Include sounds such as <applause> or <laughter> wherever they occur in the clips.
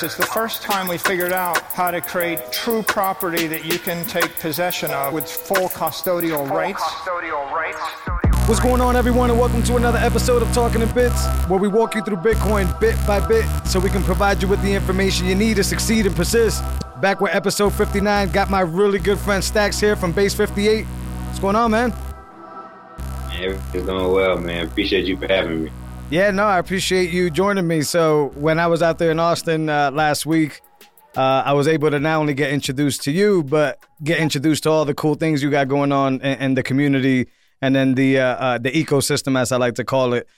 The power of Bitcoin. It's the first time we figured out how to create true property that you can take possession of with full custodial rights. Custodial rights. What's going on, everyone, and welcome to another episode of Talking in Bits, where we walk you through Bitcoin bit by bit so we can provide you with the information you need to succeed and persist. Back with episode 59, got my really good friend Stacks here from Base 58. What's going on, man? Everything's going well, man. Appreciate you for having me. Yeah, no, I appreciate you joining me. So, when I was out there in Austin uh, last week, uh, I was able to not only get introduced to you, but get introduced to all the cool things you got going on in, in the community and then the uh, uh, the ecosystem, as I like to call it.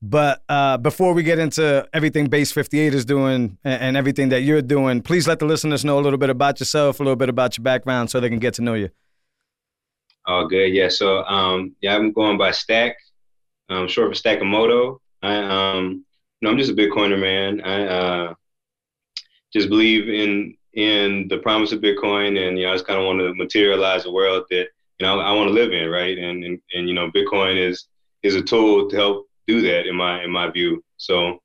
But uh, before we get into everything Base 58 is doing and, and everything that you're doing, please let the listeners know a little bit about yourself, a little bit about your background, so they can get to know you. All good. Yeah. So, um, yeah, I'm going by Stack, um, short for Stackamoto. I, um, no, I'm just a Bitcoiner, man. I uh, just believe in in the promise of Bitcoin, and you know, I just kind of want to materialize a world that you know I want to live in, right? And, and and you know, Bitcoin is is a tool to help do that in my in my view. So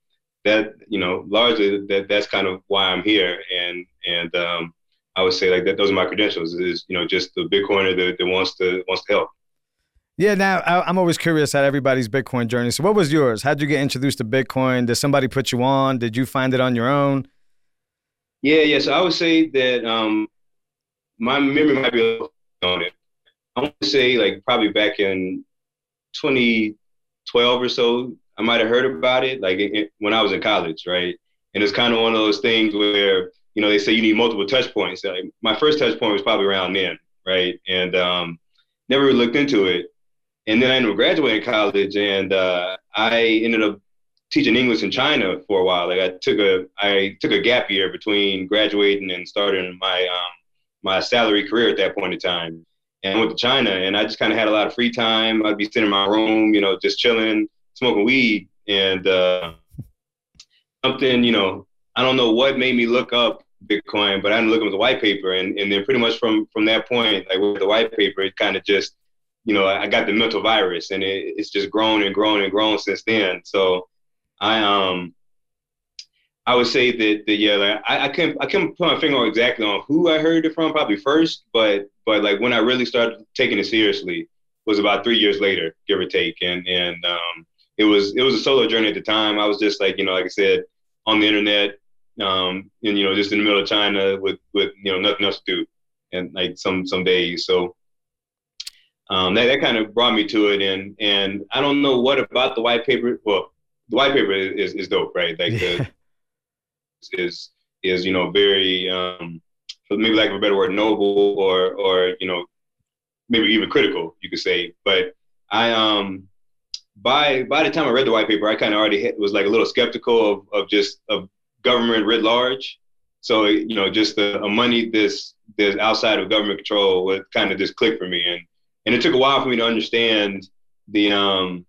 that you know, largely that that's kind of why I'm here, and and um, I would say like that. Those are my credentials. Is you know just the Bitcoiner that, that wants to wants to help. Yeah, now I, I'm always curious at everybody's Bitcoin journey. So, what was yours? How'd you get introduced to Bitcoin? Did somebody put you on? Did you find it on your own? Yeah, yeah. So I would say that um, my memory might be a little on it. I want to say like probably back in 2012 or so, I might have heard about it like it, when I was in college, right? And it's kind of one of those things where you know they say you need multiple touch points. Like my first touch point was probably around then, right? And um, never really looked into it. And then I ended up graduating college, and uh, I ended up teaching English in China for a while. Like I took a I took a gap year between graduating and starting my um, my salary career at that point in time. And I went to China, and I just kind of had a lot of free time. I'd be sitting in my room, you know, just chilling, smoking weed, and uh, something, you know, I don't know what made me look up Bitcoin, but I didn't look up the white paper, and and then pretty much from from that point, like with the white paper, it kind of just, you know, I got the mental virus, and it, it's just grown and grown and grown since then. So I um I would say that, that yeah, like I, I couldn't I couldn't put my finger on exactly on who I heard it from probably first, but but like when I really started taking it seriously was about three years later, give or take. And and um it was it was a solo journey at the time. I was just like, you know, like I said, on the internet, um, and you know, just in the middle of China with with you know nothing else to do and like some some days. So um, that, that kind of brought me to it and and I don't know what about the white paper well the white paper is, is dope, right? Like the <laughs> is is you know very um, for maybe lack of a better word, noble or or you know maybe even critical, you could say. But I um by by the time I read the white paper, I kind of already hit, was like a little skeptical of of just of government writ large. So you know, just the a money this this outside of government control would kind of just click for me, and and it took a while for me to understand the um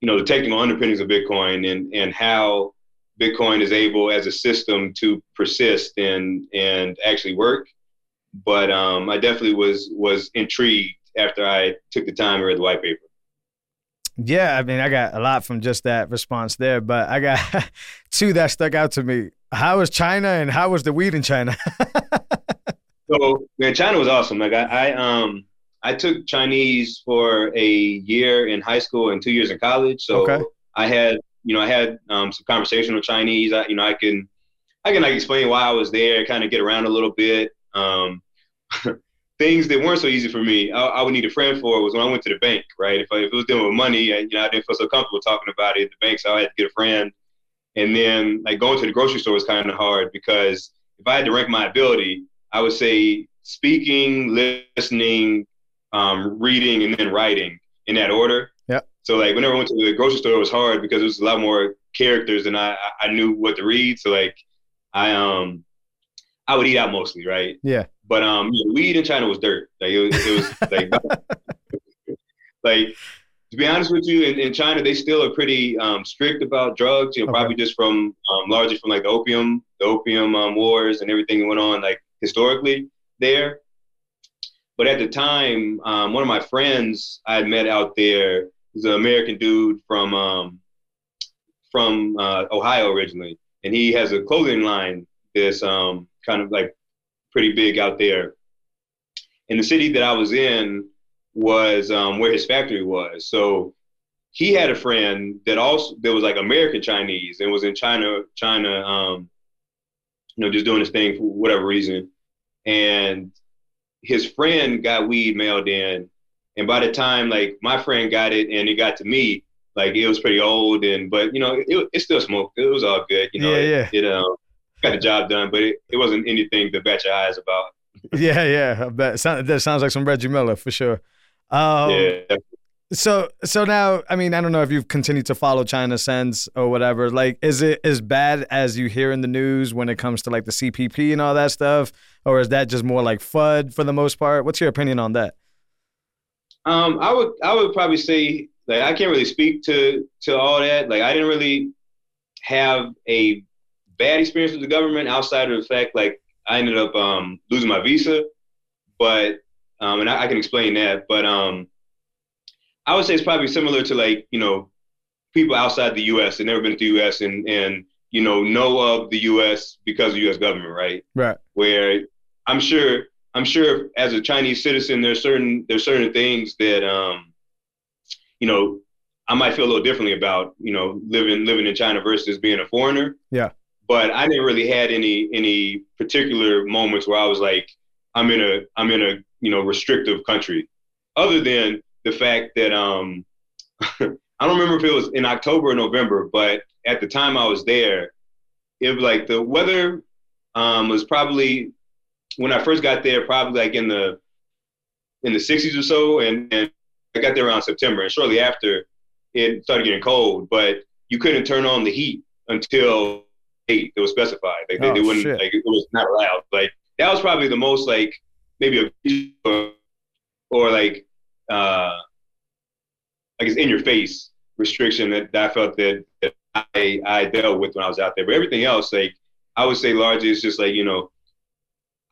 you know the technical underpinnings of Bitcoin and and how Bitcoin is able as a system to persist and and actually work. But um, I definitely was was intrigued after I took the time to read the white paper. Yeah, I mean, I got a lot from just that response there, but I got <laughs> two that stuck out to me. How was China and how was the weed in China? <laughs> so, man, China was awesome. Like I, I um I took Chinese for a year in high school and two years in college. So Okay. I had, you know, I had um, some conversational Chinese. I, you know, I can, I can like explain why I was there, kind of get around a little bit. Um, <laughs> things that weren't so easy for me, I, I would need a friend for was when I went to the bank, right? If, I, if it was dealing with money, and you know, I didn't feel so comfortable talking about it at the bank, so I had to get a friend. And then like going to the grocery store was kind of hard because if I had to rank my ability, I would say speaking, listening, um, reading, and then writing in that order. Yeah. So like whenever I went to the grocery store, it was hard because it was a lot more characters than I I knew what to read. So like I um I would eat out mostly, right? Yeah. But um, you know, weed in China was dirt. Like it was, it was <laughs> like, like to be honest with you, in, in China they still are pretty um, strict about drugs. You know, Okay. probably just from um, largely from like the opium, the opium um, wars and everything that went on like historically there. But at the time, um, one of my friends I had met out there was an American dude from um, from uh, Ohio originally, and he has a clothing line that's um, kind of like pretty big out there. And the city that I was in was um, where his factory was. So he had a friend that also that was like American Chinese and was in China, China, um, you know, just doing his thing for whatever reason. And his friend got weed mailed in, and by the time like my friend got it and it got to me, like it was pretty old and but you know it, it still smoked. It was all good. You know, Yeah, it, it um, got the job done, but it, it wasn't anything to bat your eyes about. <laughs> Yeah, yeah. I bet. Sound, that sounds like some Reggie Miller for sure. Um, yeah. So, so now, I mean, I don't know if you've continued to follow China since or whatever. Like, is it as bad as you hear in the news when it comes to like the CPP and all that stuff, or is that just more like FUD for the most part? What's your opinion on that? Um, I would I would probably say like I can't really speak to to all that. Like I didn't really have a bad experience with the government outside of the fact like I ended up um, losing my visa, but um, and I, I can explain that. But um, I would say it's probably similar to like you know people outside the U.S. that never been to the U.S. and and you know know of the U.S. because of the U.S. government, right? Right. where I'm sure I'm sure as a Chinese citizen there's certain there's certain things that um you know I might feel a little differently about you know living living in China versus being a foreigner. Yeah. But I didn't really had any any particular moments where I was like I'm in a I'm in a you know restrictive country, other than the fact that um <laughs> I don't remember if it was in October or November, but at the time I was there, it was like the weather um, was probably when I first got there, probably like in the in the 60s or so, and, and I got there around September, and shortly after, it started getting cold. But you couldn't turn on the heat until eight. It was specified. Like they, Oh, they wouldn't shit. like it was not allowed. Like that was probably the most like maybe a or, or like uh like it's in your face restriction that, that I felt that, that I I dealt with when I was out there. But everything else, like I would say largely it's just like, you know,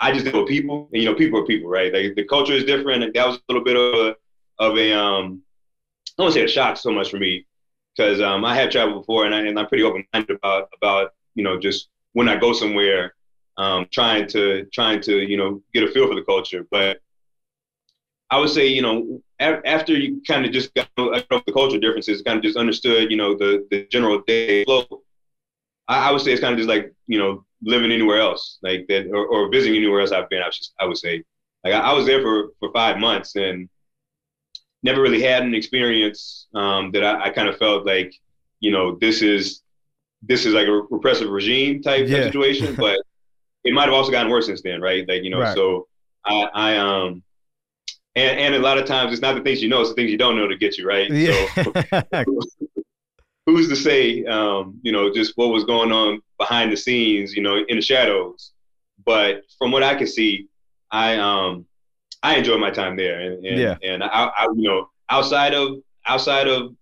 I just deal with people and you know, people are people, right? Like the culture is different. That was a little bit of a of a um I don't say a shock so much for me because um I have traveled before and I and I'm pretty open minded about about, you know, just when I go somewhere, um, trying to trying to, you know, get a feel for the culture. But I would say, you know, after you kind of just got over the cultural differences, kind of just understood, you know, the the general day flow. I, I would say it's kind of just like, you know, living anywhere else, like that, or, or visiting anywhere else I've been. I, just, I would say, like I, I was there for for five months and never really had an experience um, that I, I kind of felt like, you know, this is this is like a repressive regime type, type Yeah. situation, but <laughs> it might have also gotten worse since then, right? Like, you know, Right. so I, I um and, and a lot of times it's not the things you know, it's the things you don't know to get you, right? So Yeah. <laughs> who's to say, um, you know, just what was going on behind the scenes, you know, in the shadows. But from what I can see, I um I enjoy my time there, and and, Yeah. and I, I, you know, outside of outside of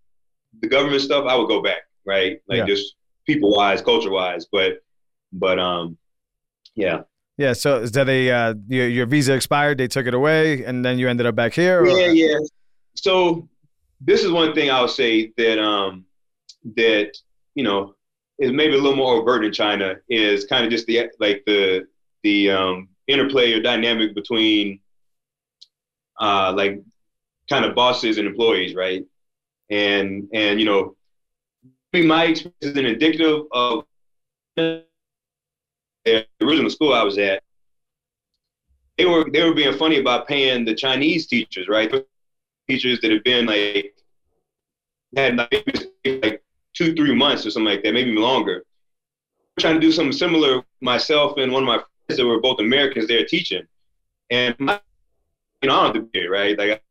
the government stuff, I would go back, right? Like Yeah. just people wise, culture wise, but but um, yeah. Yeah. So is that a uh, your your visa expired? They took it away, and then you ended up back here. or- Yeah, yeah. So this is one thing I would say that um that you know is maybe a little more overt in China is kind of just the like the the um, interplay or dynamic between uh like kind of bosses and employees, right? And and you know, my experience is an indicative of the original school I was at. They were they were being funny about paying the Chinese teachers, right? Teachers that have been like had like, like two three months or something like that, maybe longer. trying to do something similar myself and one of my friends that were both Americans there teaching, and my, you know I don't to be right. Like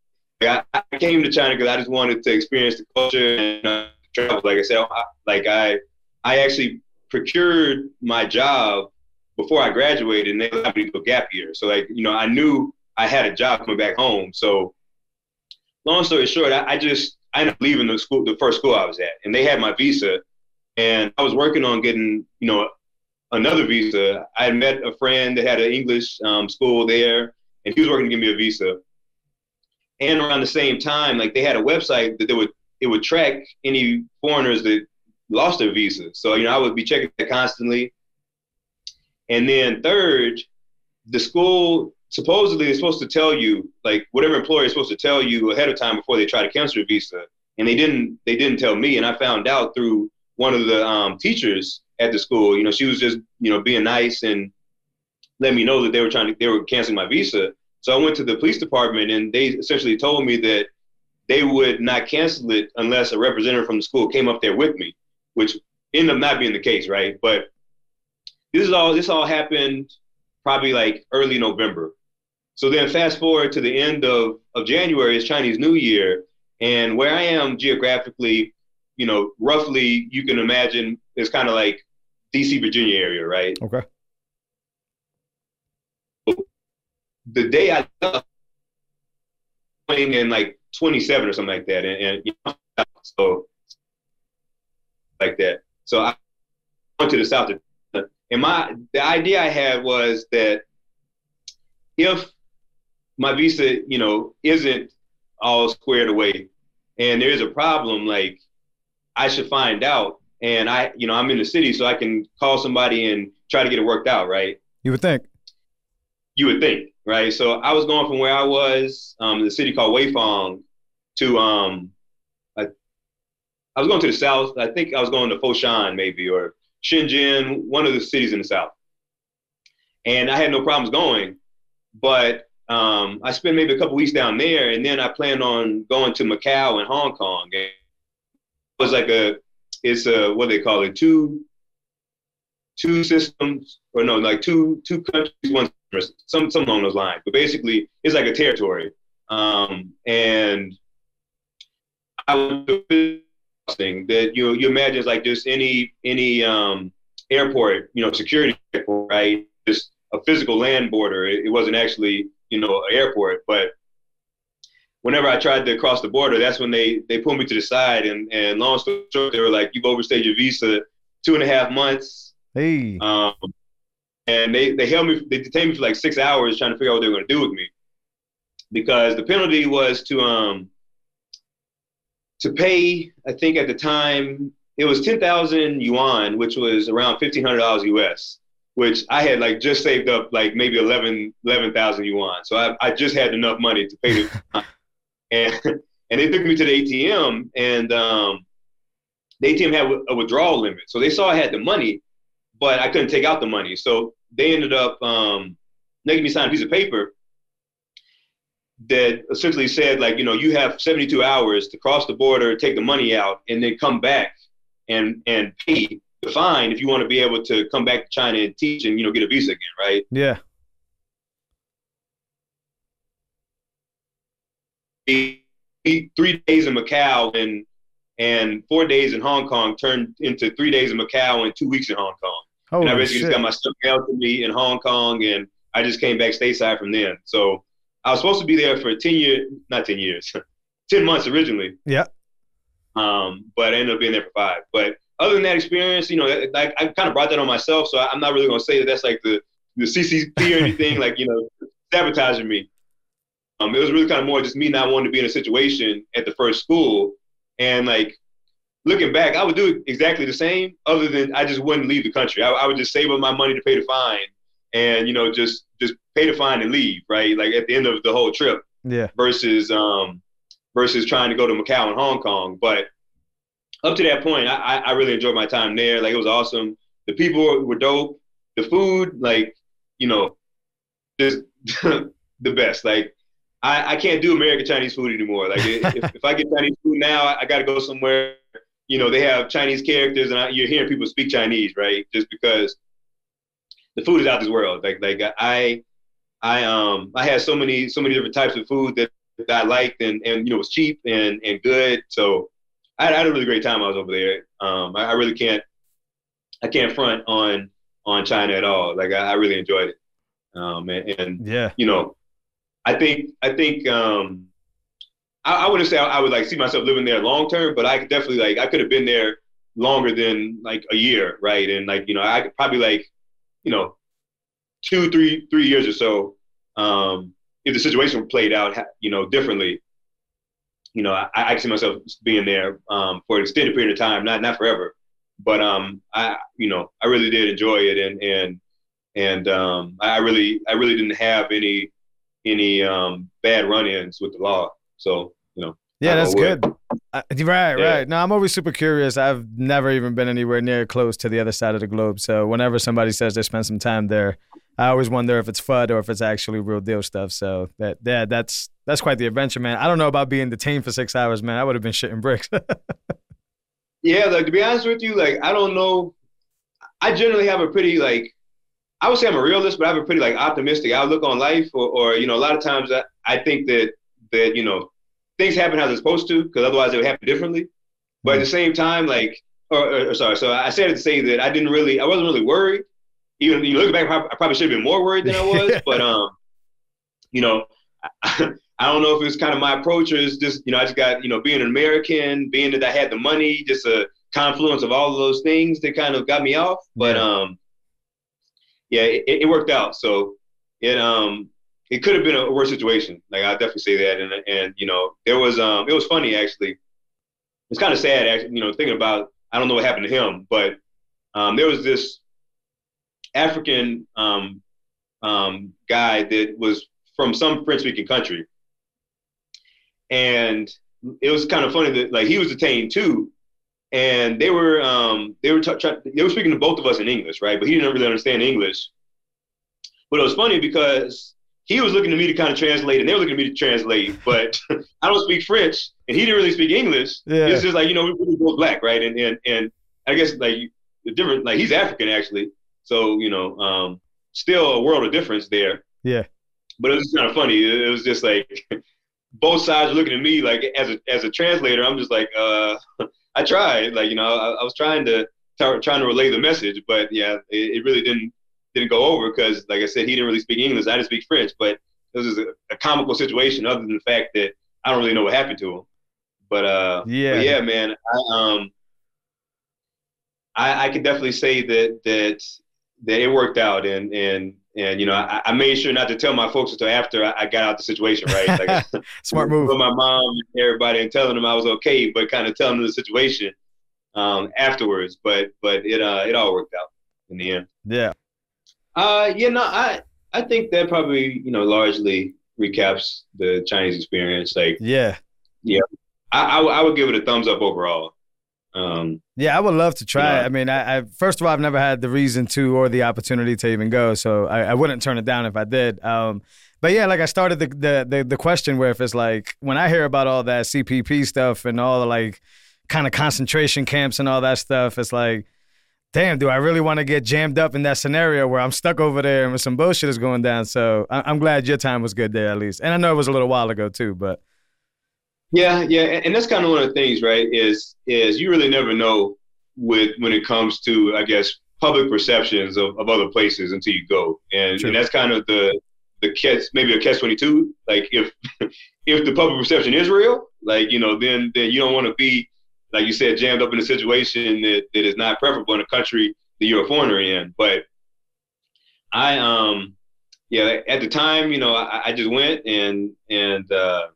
I, I came to China because I just wanted to experience the culture and uh, travel. Like I said, I, like I I actually procured my job before I graduated, and they allowed me to a gap year. So like you know, I knew I had a job coming back home. So long story short, I, I just I ended up leaving the school, the first school I was at, and they had my visa, and I was working on getting you know another visa. I had met a friend that had an English um, school there, and he was working to give me a visa. And around the same time, like they had a website that they would it would track any foreigners that lost their visa. So you know I would be checking that constantly. And then third, the school supposedly is supposed to tell you like whatever employer is supposed to tell you ahead of time before they try to cancel your visa. And they didn't they didn't tell me. And i found out through one of the um, teachers at the school. You know she was just you know being nice and let me know that they were trying to they were canceling my visa. So i went to the police department and they essentially told me that they would not cancel it unless a representative from the school came up there with me which ended up not being the case right? But this is all this all happened probably like early november so then fast forward to the end of, of January is Chinese New Year. And where I am geographically, you know, roughly you can imagine it's kind of like DC, Virginia area, right? Okay. The day I left, in like 27 or something like that. And, and you know, so like that. So I went to the South. And my, the idea I had was that if my visa, you know, isn't all squared away, and there's a problem, like I should find out. And I, you know, I'm in the city, so I can call somebody and try to get it worked out, right? You would think. You would think, right? So I was going from where I was, um, the city called Weifang, to um, I, I was going to the south. I think I was going to Foshan maybe or Shenzhen, one of the cities in the south. And I had no problems going, but um, I spent maybe a couple weeks down there, and then I planned on going to Macau and Hong Kong. And it was like a, it's a what they call it, two, two systems, or no, like two two countries, one some some along those lines. But basically, it's like a territory, um, and I was that you you imagine it's like just any any um, airport, you know, security airport, right? Just a physical land border. It, it wasn't actually you know, an airport. But whenever I tried to cross the border, that's when they they pulled me to the side and and long story short, they were like, "You've overstayed your visa two and a half months." Hey. Um, and they they held me, they detained me for like six hours trying to figure out what they were going to do with me, because the penalty was to um to pay. I think at the time it was ten thousand yuan, which was around fifteen hundred dollars US which I had like just saved up like maybe 11 11,000 yuan. So I, I just had enough money to pay the <laughs> and and they took me to the ATM and um, the ATM had a withdrawal limit. So they saw I had the money, but I couldn't take out the money. So they ended up um, making me sign a piece of paper that essentially said like, you know, you have 72 hours to cross the border, take the money out, and then come back and and pay the fine if you want to be able to come back to China and teach and you know get a visa again, right? Yeah. Three days in Macau and and four days in Hong Kong turned into three days in Macau and two weeks in Hong Kong. Holy and I basically shit. just got my stuff mailed to me in Hong Kong, and I just came back stateside from then. So I was supposed to be there for ten years, not ten years, <laughs> ten months originally. Yeah. Um, but I ended up being there for five. But other than that experience, you know, like I kind of brought that on myself, so I'm not really gonna say that that's like the the CCP or anything, <laughs> like you know, sabotaging me. Um, it was really kind of more just me not wanting to be in a situation at the first school, and like looking back, I would do exactly the same, other than I just wouldn't leave the country. I, I would just save up my money to pay the fine, and you know, just just pay the fine and leave, right? Like at the end of the whole trip, Yeah. versus um versus trying to go to Macau and Hong Kong, but up to that point, I, I really enjoyed my time there. Like it was awesome. The people were dope. The food, like, you know, just <laughs> the best. Like I, I can't do American Chinese food anymore. Like if, if I get Chinese food now, I, I got to go somewhere. You know, they have Chinese characters, and I, you're hearing people speak Chinese, right? Just because the food is out this world. Like like I I um I had so many so many different types of food that, that I liked, and and you know was cheap and and good. So I had, I had a really great time. I was over there. Um, I, I really can't, I can't front on on China at all. Like I, I really enjoyed it. Um, and, and Yeah. you know, I think I think um, I, I wouldn't say I, I would like see myself living there long term, but I could definitely like I could have been there longer than like a year, right? And like you know, I could probably like you know two, three, three years or so. Um, if the situation played out, you know, differently, you know, I, I see myself being there um, for an extended period of time, not not forever, but um, I you know I really did enjoy it, and and and um, I really I really didn't have any any um, bad run-ins with the law, so you know. Yeah, that's good. Uh, right, Yeah. right. No, I'm always super curious. I've never even been anywhere near close to the other side of the globe. So whenever somebody says they spent some time there, I always wonder if it's FUD or if it's actually real deal stuff. So that yeah, that's that's quite the adventure, man. I don't know about being detained for six hours, man. I would have been shitting bricks. <laughs> Yeah, like to be honest with you, like I don't know. I generally have a pretty like I would say I'm a realist, but I have a pretty like optimistic outlook on life. Or, or you know, a lot of times I, I think that that you know things happen how they're supposed to, because otherwise they would happen differently. But at hmm. the same time, like, or, or, or sorry, so I said it to say that I didn't really, I wasn't really worried. Even you look back, I probably should have been more worried than I was. <laughs> but um, you know, I, <laughs> I don't know if it was kind of my approach or it's just you know I just got you know being an American, being that I had the money, just a confluence of all of those things that kind of got me off. But Yeah. um, yeah, it, it worked out. So it um it could have been a worse situation. Like I definitely say that. And and you know there was um it was funny actually. It's kind of sad actually. You know thinking about I don't know what happened to him, but um there was this African um um guy that was from some French speaking country, and it was kind of funny that like he was detained too. And they were um, they were t- try- they were speaking to both of us in English, right? But he didn't really understand English. But it was funny because he was looking to me to kind of translate, and they were looking to me to translate. But <laughs> I don't speak French, and he didn't really speak English. Yeah. It's just like you know, we're both black, right? And and and I guess like the different, like he's African actually, so you know, um, still a world of difference there. Yeah. But it was kind of funny. It was just like <laughs> both sides were looking at me like as a as a translator. I'm just like, uh, <laughs> I tried, like you know, I, I was trying to try, trying to relay the message, but yeah, it, it really didn't didn't go over because, like I said, he didn't really speak English. I didn't speak French, but it was just a, a comical situation. Other than the fact that I don't really know what happened to him, but uh, Yeah. but yeah, man, I um, I I can definitely say that that that it worked out, and and and you know, I, I made sure not to tell my folks until after I, I got out the situation, right? Like, <laughs> Smart move. with my mom and everybody and telling them I was okay, but kind of telling them the situation um, afterwards. But but it uh it all worked out in the end. Yeah. Uh yeah, no, I I think that probably you know largely recaps the Chinese experience. Like Yeah. I I, I would give it a thumbs up overall. Um, Yeah, I would love to try. Yeah. it. I mean, I, I first of all, I've never had the reason to or the opportunity to even go, so I, I wouldn't turn it down if I did. Um, but yeah, like I started the, the the the question where if it's like when I hear about all that CPP stuff and all the like kind of concentration camps and all that stuff, it's like, damn, do I really want to get jammed up in that scenario where I'm stuck over there and some bullshit is going down? So I, I'm glad your time was good there at least, and I know it was a little while ago too, but Yeah, yeah, and that's kind of one of the things, right? Is is you really never know with when it comes to, I guess, public perceptions of, of other places until you go, and, True. and that's kind of the the catch, maybe a catch twenty two. Like if <laughs> if the public perception is real, like you know, then then you don't want to be, like you said, jammed up in a situation that, that is not preferable in a country that you're a foreigner in. But I um yeah, at the time, you know, I, I just went and and uh,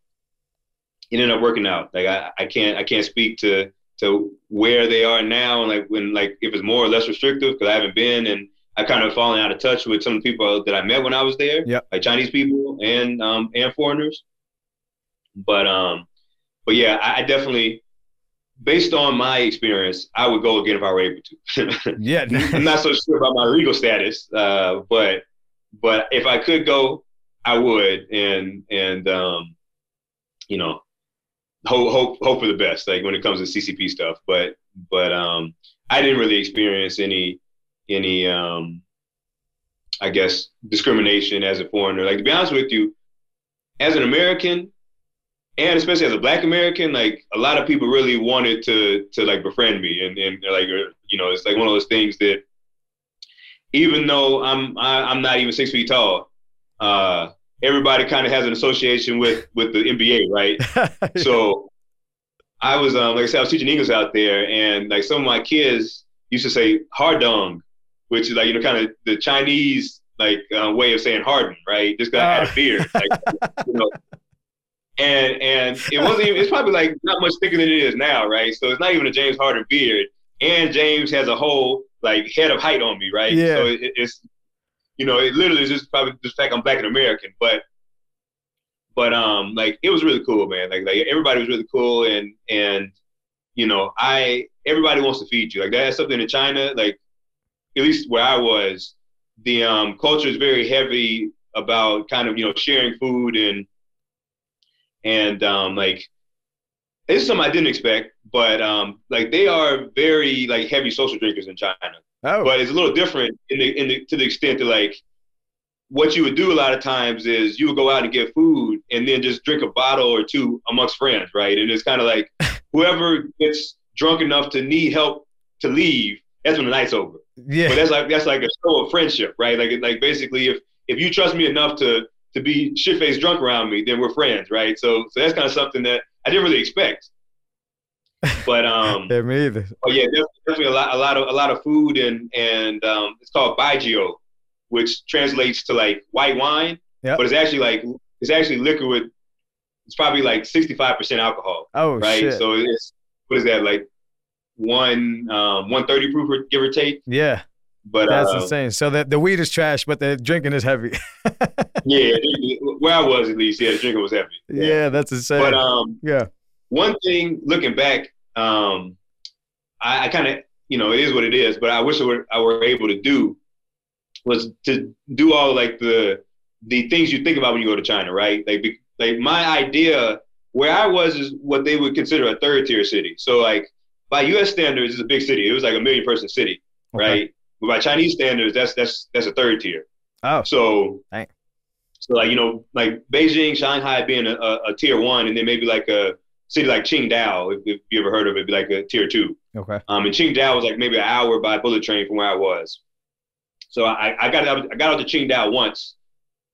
ended up working out. Like I, I can't I can't speak to to where they are now and like when like if it's more or less restrictive because I haven't been and I kind of fallen out of touch with some of the people that I met when I was there, Yep. like Chinese people and um and foreigners. But um, but yeah, I, I definitely, based on my experience, I would go again if I were able to. <laughs> yeah, I'm not so sure about my legal status, uh, but but if I could go, I would, and and um, you know, hope hope hope for the best. Like when it comes to CCP stuff, but but um, I didn't really experience any any um, I guess discrimination as a foreigner. Like to be honest with you, as an American. And especially as a Black American, like a lot of people really wanted to to like befriend me, and and like you know, it's like one of those things that even though I'm I, I'm not even six feet tall, uh, everybody kind of has an association with with the NBA, right? <laughs> so I was um, like I said, I was teaching English out there, and like some of my kids used to say hardong, which is like you know kind of the Chinese like uh, way of saying harden, right? Just because I had a beard, like, <laughs> you know. And and it wasn't even. It's probably like not much thicker than it is now, right? So it's not even a James Harden beard, and James has a whole like head of height on me, right? Yeah. So it, it's you know it literally is just probably the fact I'm black and American, but but um like it was really cool, man. Like like everybody was really cool, and and you know I everybody wants to feed you. Like that's something in China, like at least where I was, the um culture is very heavy about kind of you know sharing food and and um like it's something I didn't expect, but um like they are very like heavy social drinkers in China oh, but it's a little different in the, in the to the extent that like what you would do a lot of times is you would go out and get food and then just drink a bottle or two amongst friends, right? And it's kind of like <laughs> whoever gets drunk enough to need help to leave, that's when the night's over. yeah. But that's like that's like a show of friendship, right? Like like basically if if you trust me enough to to be shit faced drunk around me, then we're friends, right? So so that's kind of something that I didn't really expect. But um yeah, me either. Oh yeah, definitely, definitely a lot, a lot of a lot of food and and um, it's called baijiu, which translates to like white wine, Yep. but it's actually like it's actually liquor with it's probably like sixty five percent alcohol, Oh right? shit. So it's what is that like one um, one thirty proof or give or take? yeah, But that's uh, insane. So the the weed is trash, but the drinking is heavy. <laughs> yeah, where I was at least, yeah, the drinking was heavy. yeah, that's insane. But um, yeah. One thing looking back, um, I, I kind of, you know, it is what it is, but I wish I were, I were able to do was to do all like the, the things you think about when you go to China, right? Like, like my idea where I was is what they would consider a third tier city. So like by U.S. standards, it's a big city. It was like a million person city, Okay. right? But by Chinese standards, that's that's that's a third tier. Oh, So, Dang. so like you know, like Beijing, Shanghai being a, a, a tier one, and then maybe like a city like Qingdao, if, if you ever heard of it, be like a tier two. okay. Um, and Qingdao was like maybe an hour by bullet train from where I was. So I, I got out, I got out to Qingdao once,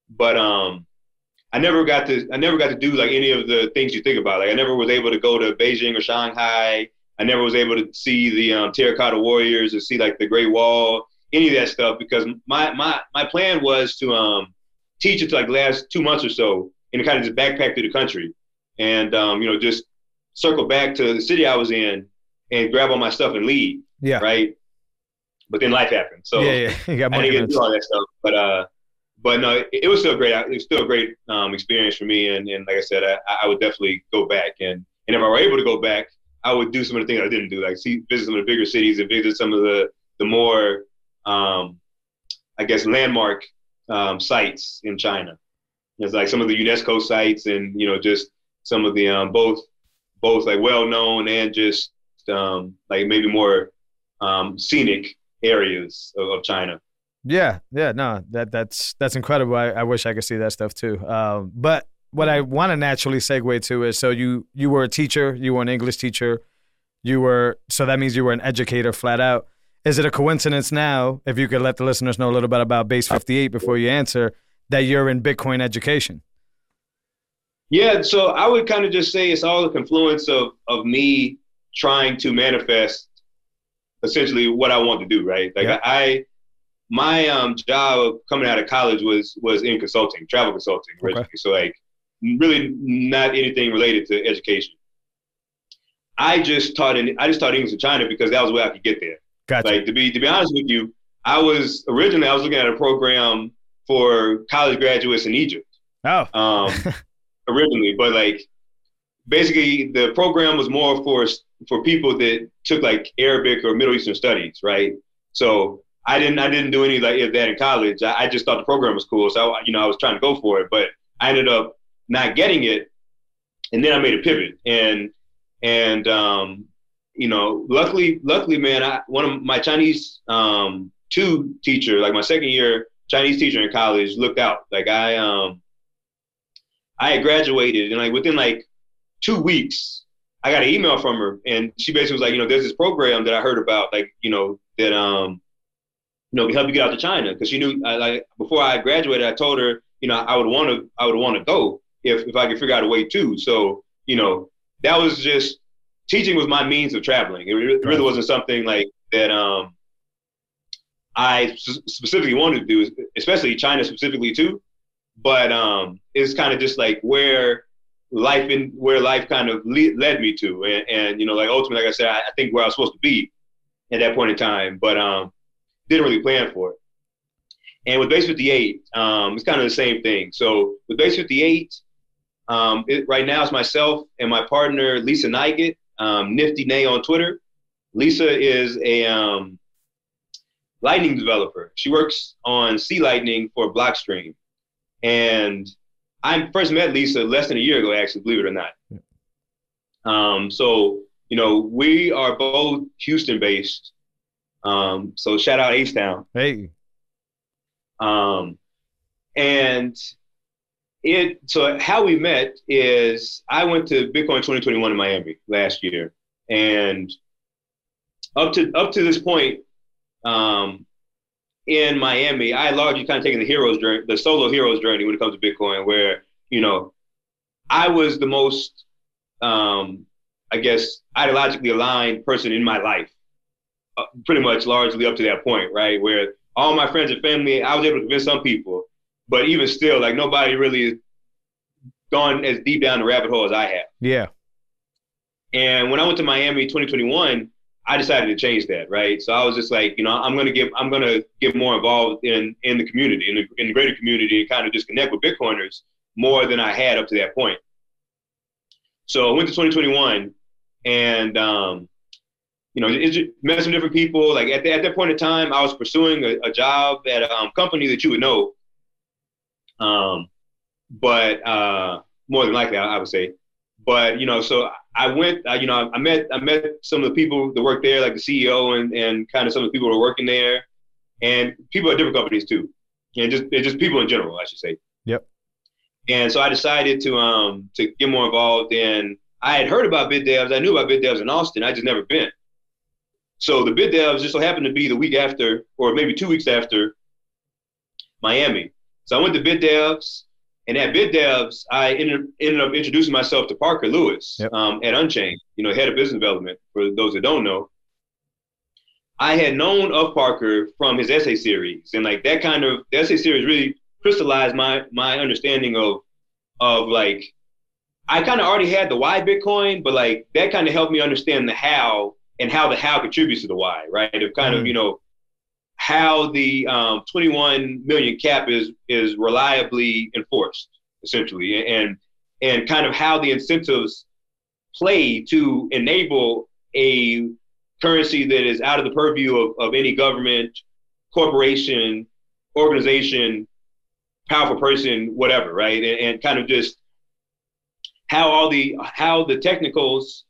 but um, I never got to I never got to do like any of the things you think about. Like I never was able to go to Beijing or Shanghai. I never was able to see the um, Terracotta Warriors or see like the Great Wall, any of that stuff because my my my plan was to um teach it to like the last two months or so and kind of just backpack through the country and um, you know just circle back to the city I was in and grab all my stuff and leave Yeah. right? But then life happened, so yeah, yeah. <laughs> You got I money. didn't get to do all that stuff. But uh, but no, it, it was still great. It was still a great um, experience for me, and, and like I said, I, I would definitely go back. And and if I were able to go back, I would do some of the things I didn't do, like see visit some of the bigger cities and visit some of the the more um, I guess landmark um, sites in China. It's like some of the UNESCO sites, and you know just some of the um, both both like well known and just um, like maybe more um, scenic areas of, of China. Yeah, yeah, no, that that's that's incredible. I, I wish I could see that stuff too. Um, but what I want to naturally segue to is so you you were a teacher, you were an English teacher, you were so that means you were an educator flat out. Is it a coincidence now, if you could let the listeners know a little bit about Base 58 before you answer, that you're in Bitcoin education? Yeah, so I would kind of just say it's all a confluence of of me trying to manifest essentially what I want to do, right? Like Yeah. I my um job coming out of college was was in consulting, travel consulting originally. So like really not anything related to education. I just taught in I just taught English in China because that was where I could get there. Gotcha. Like to be to be honest with you, I was originally I was looking at a program for college graduates in Egypt oh, um, <laughs> originally, but like basically the program was more for for people that took like Arabic or Middle Eastern studies, right? So I didn't I didn't do any like of that in college. I, I just thought the program was cool, so I, you know I was trying to go for it, but I ended up not getting it, and then I made a pivot and and um, you know luckily luckily man I, one of my Chinese um, two teacher like my second year Chinese teacher in college looked out like I um I had graduated and like within like two weeks, I got an email from her and she basically was like, you know, there's this program that I heard about, like, you know, that um you know, help you get out to China because she knew I, like before I graduated, I told her, you know, I would want to, I would want to go if if I could figure out a way to. So, you know, that was just teaching was my means of traveling. It really, really wasn't something like that. Um, I specifically wanted to do, especially China specifically too. But um, it's kind of just like where life in where life kind of le- led me to, and, and you know, like ultimately, like I said, I, I think where I was supposed to be at that point in time. But um, didn't really plan for it. And with Base 58, um, it's kind of the same thing. So with Base 58, um, it, right now it's myself and my partner Lisa Neigut, um, Nifty Nay on Twitter. Lisa is a um, Lightning developer. She works on C Lightning for Blockstream, and I first met Lisa less than a year ago. Actually, believe it or not. Um, so you know we are both Houston based, um, so shout out H-Town. Hey. Um, and it so how we met is I went to Bitcoin 2021 in Miami last year, and up to up to this point, um, in Miami, I largely kind of taken the hero's journey, the solo hero's journey when it comes to Bitcoin, where you know I was the most, um, I guess, ideologically aligned person in my life uh, pretty much largely up to that point, right? Where all my friends and family, I was able to convince some people, but even still, like nobody really gone as deep down the rabbit hole as I have. Yeah. And when I went to Miami 2021, I decided to change that, right? So I was just like, you know, I'm gonna get, I'm gonna get more involved in in the community, in the, in the greater community, and kind of just connect with Bitcoiners more than I had up to that point. So I went to 2021, and um, you know, it, met some different people. Like at, the, at that point in time, I was pursuing a, a job at a um, company that you would know. Um, but uh, more than likely, I, I, would say. But you know, so I went. Uh, you know, I met I met some of the people that work there, like the CEO and and kind of some of the people who are working there, and people at different companies too, and just just people in general, I should say. Yep. And so I decided to um to get more involved in. I had heard about BitDevs. I knew about BitDevs in Austin. I just never been. So the BitDevs just so happened to be the week after, or maybe two weeks after Miami. So I went to BitDevs, and at BitDevs, I ended, ended up introducing myself to Parker Lewis yep. um, at Unchained, you know, head of business development, for those that don't know. I had known of Parker from his essay series, and like that kind of the essay series really crystallized my my understanding of of like I kind of already had the why Bitcoin, but like that kind of helped me understand the how and how the how contributes to the why, right? Of kind mm. of you know how the um, 21 million cap is is reliably enforced, essentially, and and kind of how the incentives play to enable a currency that is out of the purview of, of any government, corporation, organization, powerful person, whatever, right? And, and kind of just how all the how the technicals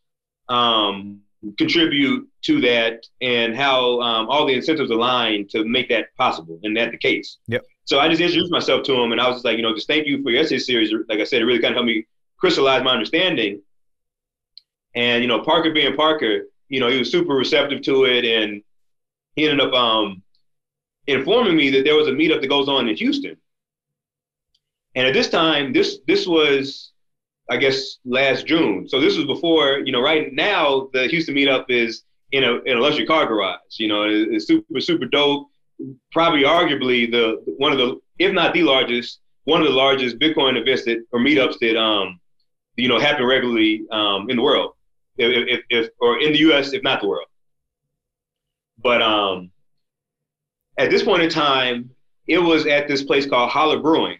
um, contribute to that and how um, all the incentives align to make that possible and that the case. Yep. So I just introduced myself to him and I was just like, you know, just thank you for your essay series. Like I said, it really kind of helped me crystallize my understanding. And, you know, Parker being Parker, you know, he was super receptive to it and he ended up um, informing me that there was a meetup that goes on in Houston. And at this time, this this was I guess last June. So this was before, you know, right now the Houston meetup is in a in a luxury car garage. You know, it's super super dope. Probably arguably the one of the if not the largest one of the largest Bitcoin events that or meetups that um you know happen regularly um in the world, if, if, if or in the U.S. if not the world. But um at this point in time, it was at this place called Holler Brewing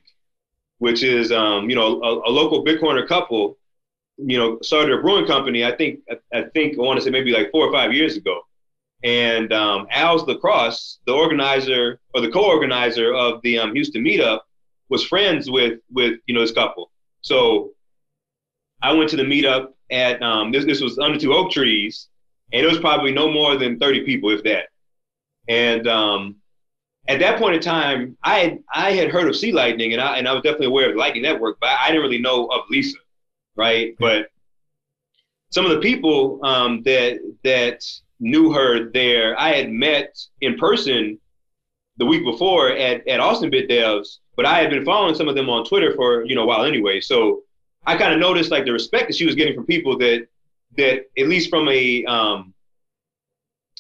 which is um, you know a, a, local Bitcoiner couple, you know, started a brewing company. I think I, I think I want to say maybe like four or five years ago. And um, Al's Lacrosse, the organizer or the co-organizer of the um, Houston meetup, was friends with with you know this couple. So I went to the meetup at um, this. This was under two oak trees, and it was probably no more than thirty people, if that. And um, at that point in time, I had I had heard of C Lightning and I and I was definitely aware of the Lightning Network, but I didn't really know of Lisa, right? But some of the people um, that that knew her there, I had met in person the week before at, at Austin BitDevs, but I had been following some of them on Twitter for you know a while anyway. So I kind of noticed like the respect that she was getting from people that that at least from a um,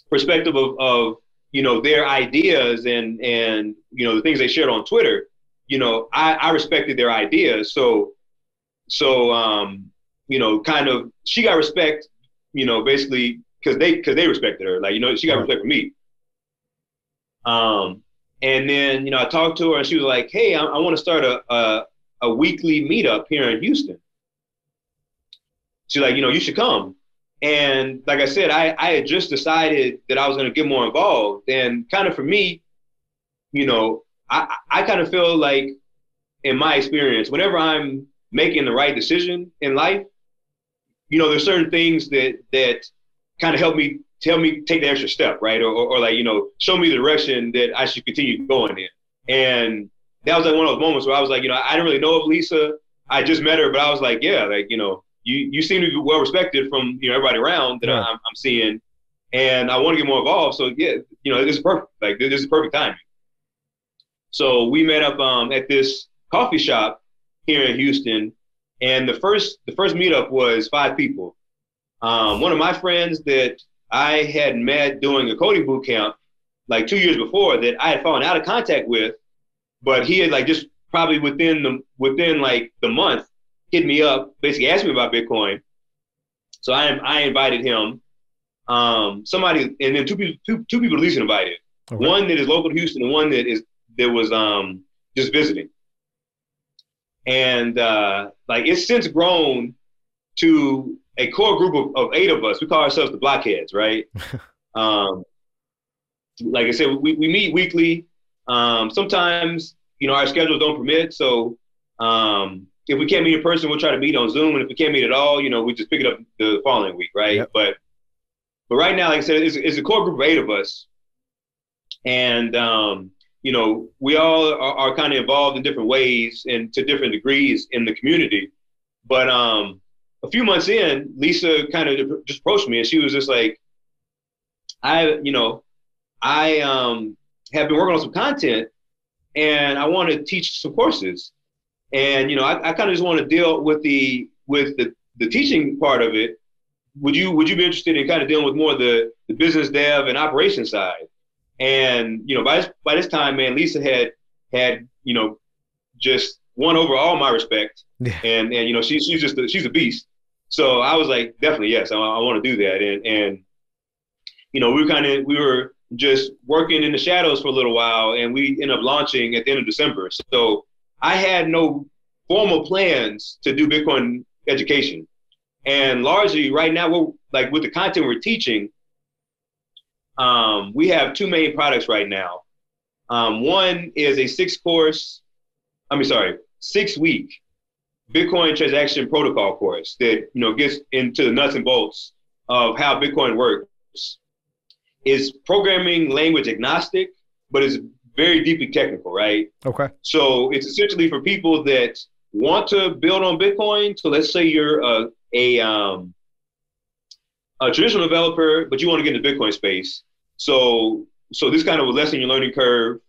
perspective of, of you know their ideas and and you know the things they shared on Twitter, you know I, I respected their ideas. So so um, you know kind of she got respect, you know basically because they because they respected her. Like you know she got respect from me. Um, and then you know I talked to her and she was like, "Hey, I, I want to start a, a a weekly meetup here in Houston." She's like, "You know, you should come." And like I said, I, I had just decided that I was going to get more involved. And kind of for me, you know, I, I kind of feel like, in my experience, whenever I'm making the right decision in life, you know, there's certain things that that kind of help me tell me take the extra step, right? Or, or, or like, you know, show me the direction that I should continue going in. And that was like one of those moments where I was like, you know, I didn't really know of Lisa. I just met her, but I was like, yeah, like, you know, you, you seem to be well respected from, you know, everybody around that Yeah. I'm, I'm seeing. And I want to get more involved. So yeah, you know, this is perfect. Like this is perfect timing. So we met up um, at this coffee shop here in Houston. And the first the first meetup was five people. Um, one of my friends that I had met doing a coding boot camp like two years before that I had fallen out of contact with, but he had like just probably within the within like the month hit me up, basically asked me about Bitcoin. So I I invited him. Um, somebody and then two people two, two people at least invited. Okay. One that is local to Houston and one that is that was um just visiting. And uh, like it's since grown to a core group of, of eight of us. We call ourselves the blockheads, right? <laughs> um, like I said, we, we meet weekly. Um, sometimes, you know, our schedules don't permit. So um, if we can't meet in person, we'll try to meet on Zoom. And if we can't meet at all, you know, we just pick it up the following week, right? Yep. But but right now, like I said, it's, it's a core group of eight of us. And, um, you know, we all are, are kind of involved in different ways and to different degrees in the community. But um, a few months in, Lisa kind of just approached me and she was just like, I, you know, I um, have been working on some content and I want to teach some courses. And, you know, I, I kind of just want to deal with the, with the, the teaching part of it. Would you, would you be interested in kind of dealing with more of the, the business dev and operation side? And, you know, by this, by this time, man, Lisa had, had, you know, just won over all my respect. Yeah. And, and, you know, she, she's just, a, she's a beast. So I was like, definitely, yes, I, I want to do that. And, and, you know, we were kind of, we were just working in the shadows for a little while and we ended up launching at the end of December. So I had no formal plans to do Bitcoin education. And largely right now, we're like with the content we're teaching, um, we have two main products right now. Um, one is a six course, I mean, sorry, six week Bitcoin transaction protocol course that, you know, gets into the nuts and bolts of how Bitcoin works. Is programming language agnostic, but it's very deeply technical, right? Okay. So it's essentially for people that want to build on Bitcoin. So let's say you're a a, um, a traditional developer, but you want to get into Bitcoin space. So so this kind of will lessen your learning curve.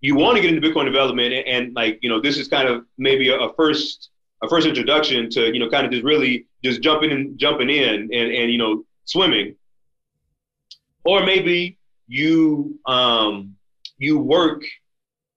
You want to get into Bitcoin development, and, and like you know, this is kind of maybe a, a first a first introduction to you know kind of just really just jumping in jumping in and and you know swimming. Or maybe you um, you work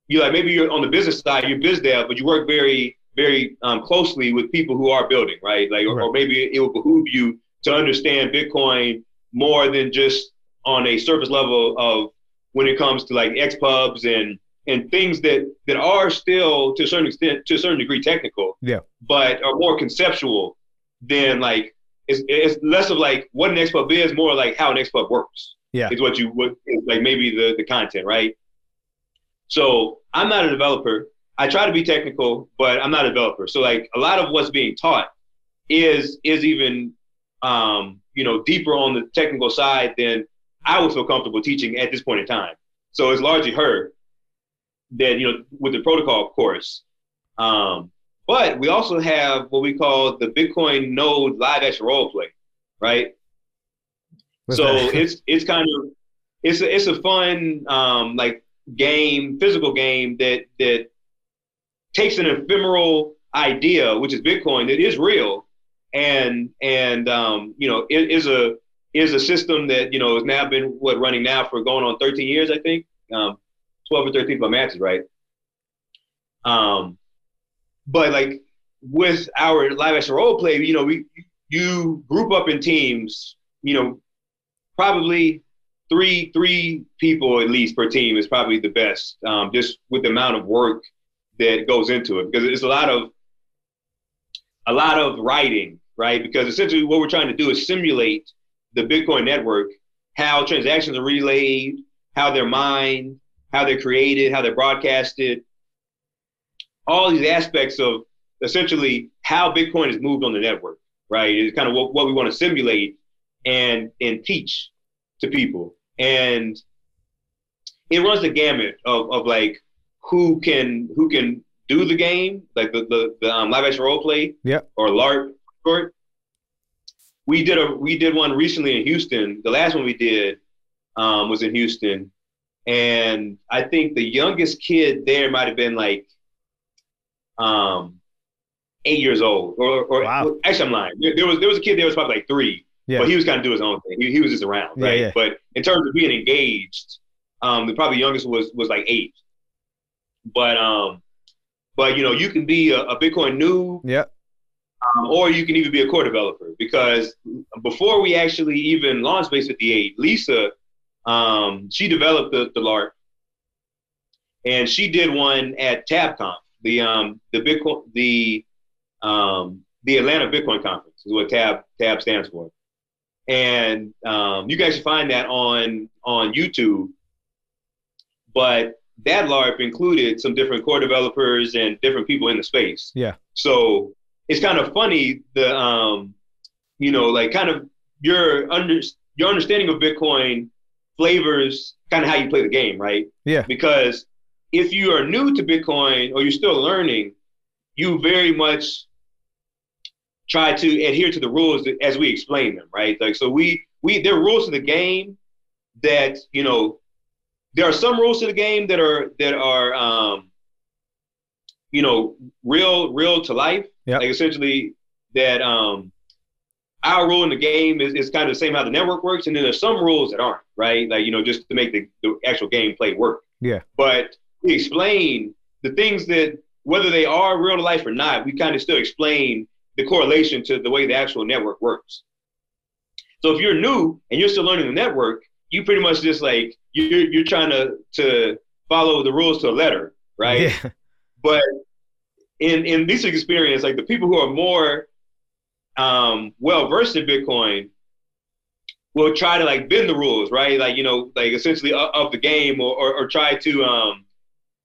you like maybe you're on the business side, you're biz dev, but you work very, very um, closely with people who are building, right? Like, or, or maybe it will behoove you to understand Bitcoin more than just on a surface level of when it comes to like XPubs and and things that that are still to a certain extent, to a certain degree, technical, Yeah. but are more conceptual than like it's, it's less of like what an XPub is, more like how an XPub works. Yeah. is what you would like maybe the the content, right? So I'm not a developer. I try to be technical, but I'm not a developer. So like a lot of what's being taught is is even um, you know deeper on the technical side than I would feel comfortable teaching at this point in time. So it's largely her that you know with the protocol course. Um, but we also have what we call the Bitcoin Node live action role play, right? So it's it's kind of it's a, it's a fun um, like game, physical game that that takes an ephemeral idea, which is Bitcoin, that is real, and and um, you know it is a is a system that you know has now been what running now for going on 13 years, I think, um, 12 or 13 by matches, right? Um, but like with our live action role play, you know, we you group up in teams, you know, probably three three people at least per team is probably the best, um, just with the amount of work that goes into it because it's a lot of a lot of writing, right? Because essentially what we're trying to do is simulate the Bitcoin network, how transactions are relayed, how they're mined, how they're created, how they're broadcasted, all these aspects of essentially how Bitcoin is moved on the network, right? It's kind of what, what we want to simulate and and teach to people. And it runs the gamut of, of like who can who can do the game, like the the, the um, live action role play, Yep. or LARP short. We did a we did one recently in Houston. The last one we did um, was in Houston, and I think the youngest kid there might have been like um, eight years old, or, or Wow. actually I'm lying. There, there was there was a kid there was probably like three, Yeah. but he was kind of doing his own thing. He, he was just around, right? yeah. But in terms of being engaged, um, the probably youngest was was like eight. But um, but you know, you can be a, a Bitcoin noob, Yep. um, or you can even be a core developer. Because before we actually even launched Base 58, Lisa, um, she developed the, the LARP, and she did one at TabConf, the um, the Bitcoin the um, the Atlanta Bitcoin Conference is what Tab Tab stands for, and um, you guys should find that on on YouTube. But that LARP included some different core developers and different people in the space. Yeah. So it's kind of funny the um, you know, like kind of your under your understanding of Bitcoin flavors kind of how you play the game, right? Yeah. Because if you are new to Bitcoin or you're still learning, you very much try to adhere to the rules as we explain them, right? Like so we we there are rules to the game that, you know, there are some rules to the game that are that are um you know real real to life. Yep. Like essentially that um our rule in the game is, is kind of the same how the network works, and then there's some rules that aren't, right? Like, you know, just to make the, the actual gameplay work. Yeah. But we explain the things that whether they are real to life or not, we kind of still explain the correlation to the way the actual network works. So if you're new and you're still learning the network, you pretty much just like you're you're trying to to follow the rules to a letter, right? Yeah. But in in this experience, like the people who are more um, well versed in Bitcoin will try to like bend the rules, right? Like you know, like essentially of, the game, or, or or try to um,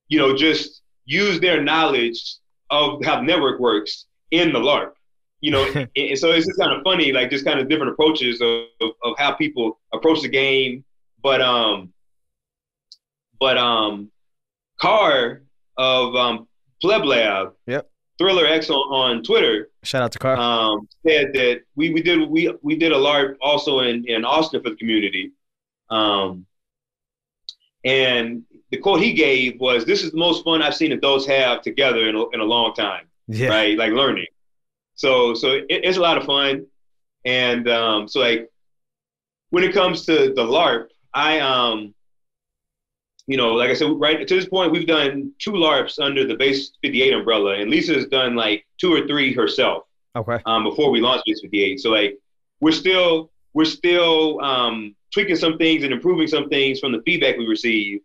you know just use their knowledge of how the network works in the LARP. You know, <laughs> and and so it's just kind of funny, like just kind of different approaches of, of, of how people approach the game. But um, but um, Carr of um, Pleb Lab, Yep. Thriller X on, on Twitter, Shout out to Carl. um, said that we, we did we we did a LARP also in, in Austin for the community, um, and the quote he gave was, "This is the most fun I've seen adults have together in a, in a long time." yeah. right? Like learning. So so it, it's a lot of fun, and um, so like when it comes to the LARP, I um, you know, like I said, right to this point, we've done two LARPs under the Base 58 umbrella, and Lisa's done like two or three herself Okay. um, before we launched Base 58. So like we're still we're still um, tweaking some things and improving some things from the feedback we receive.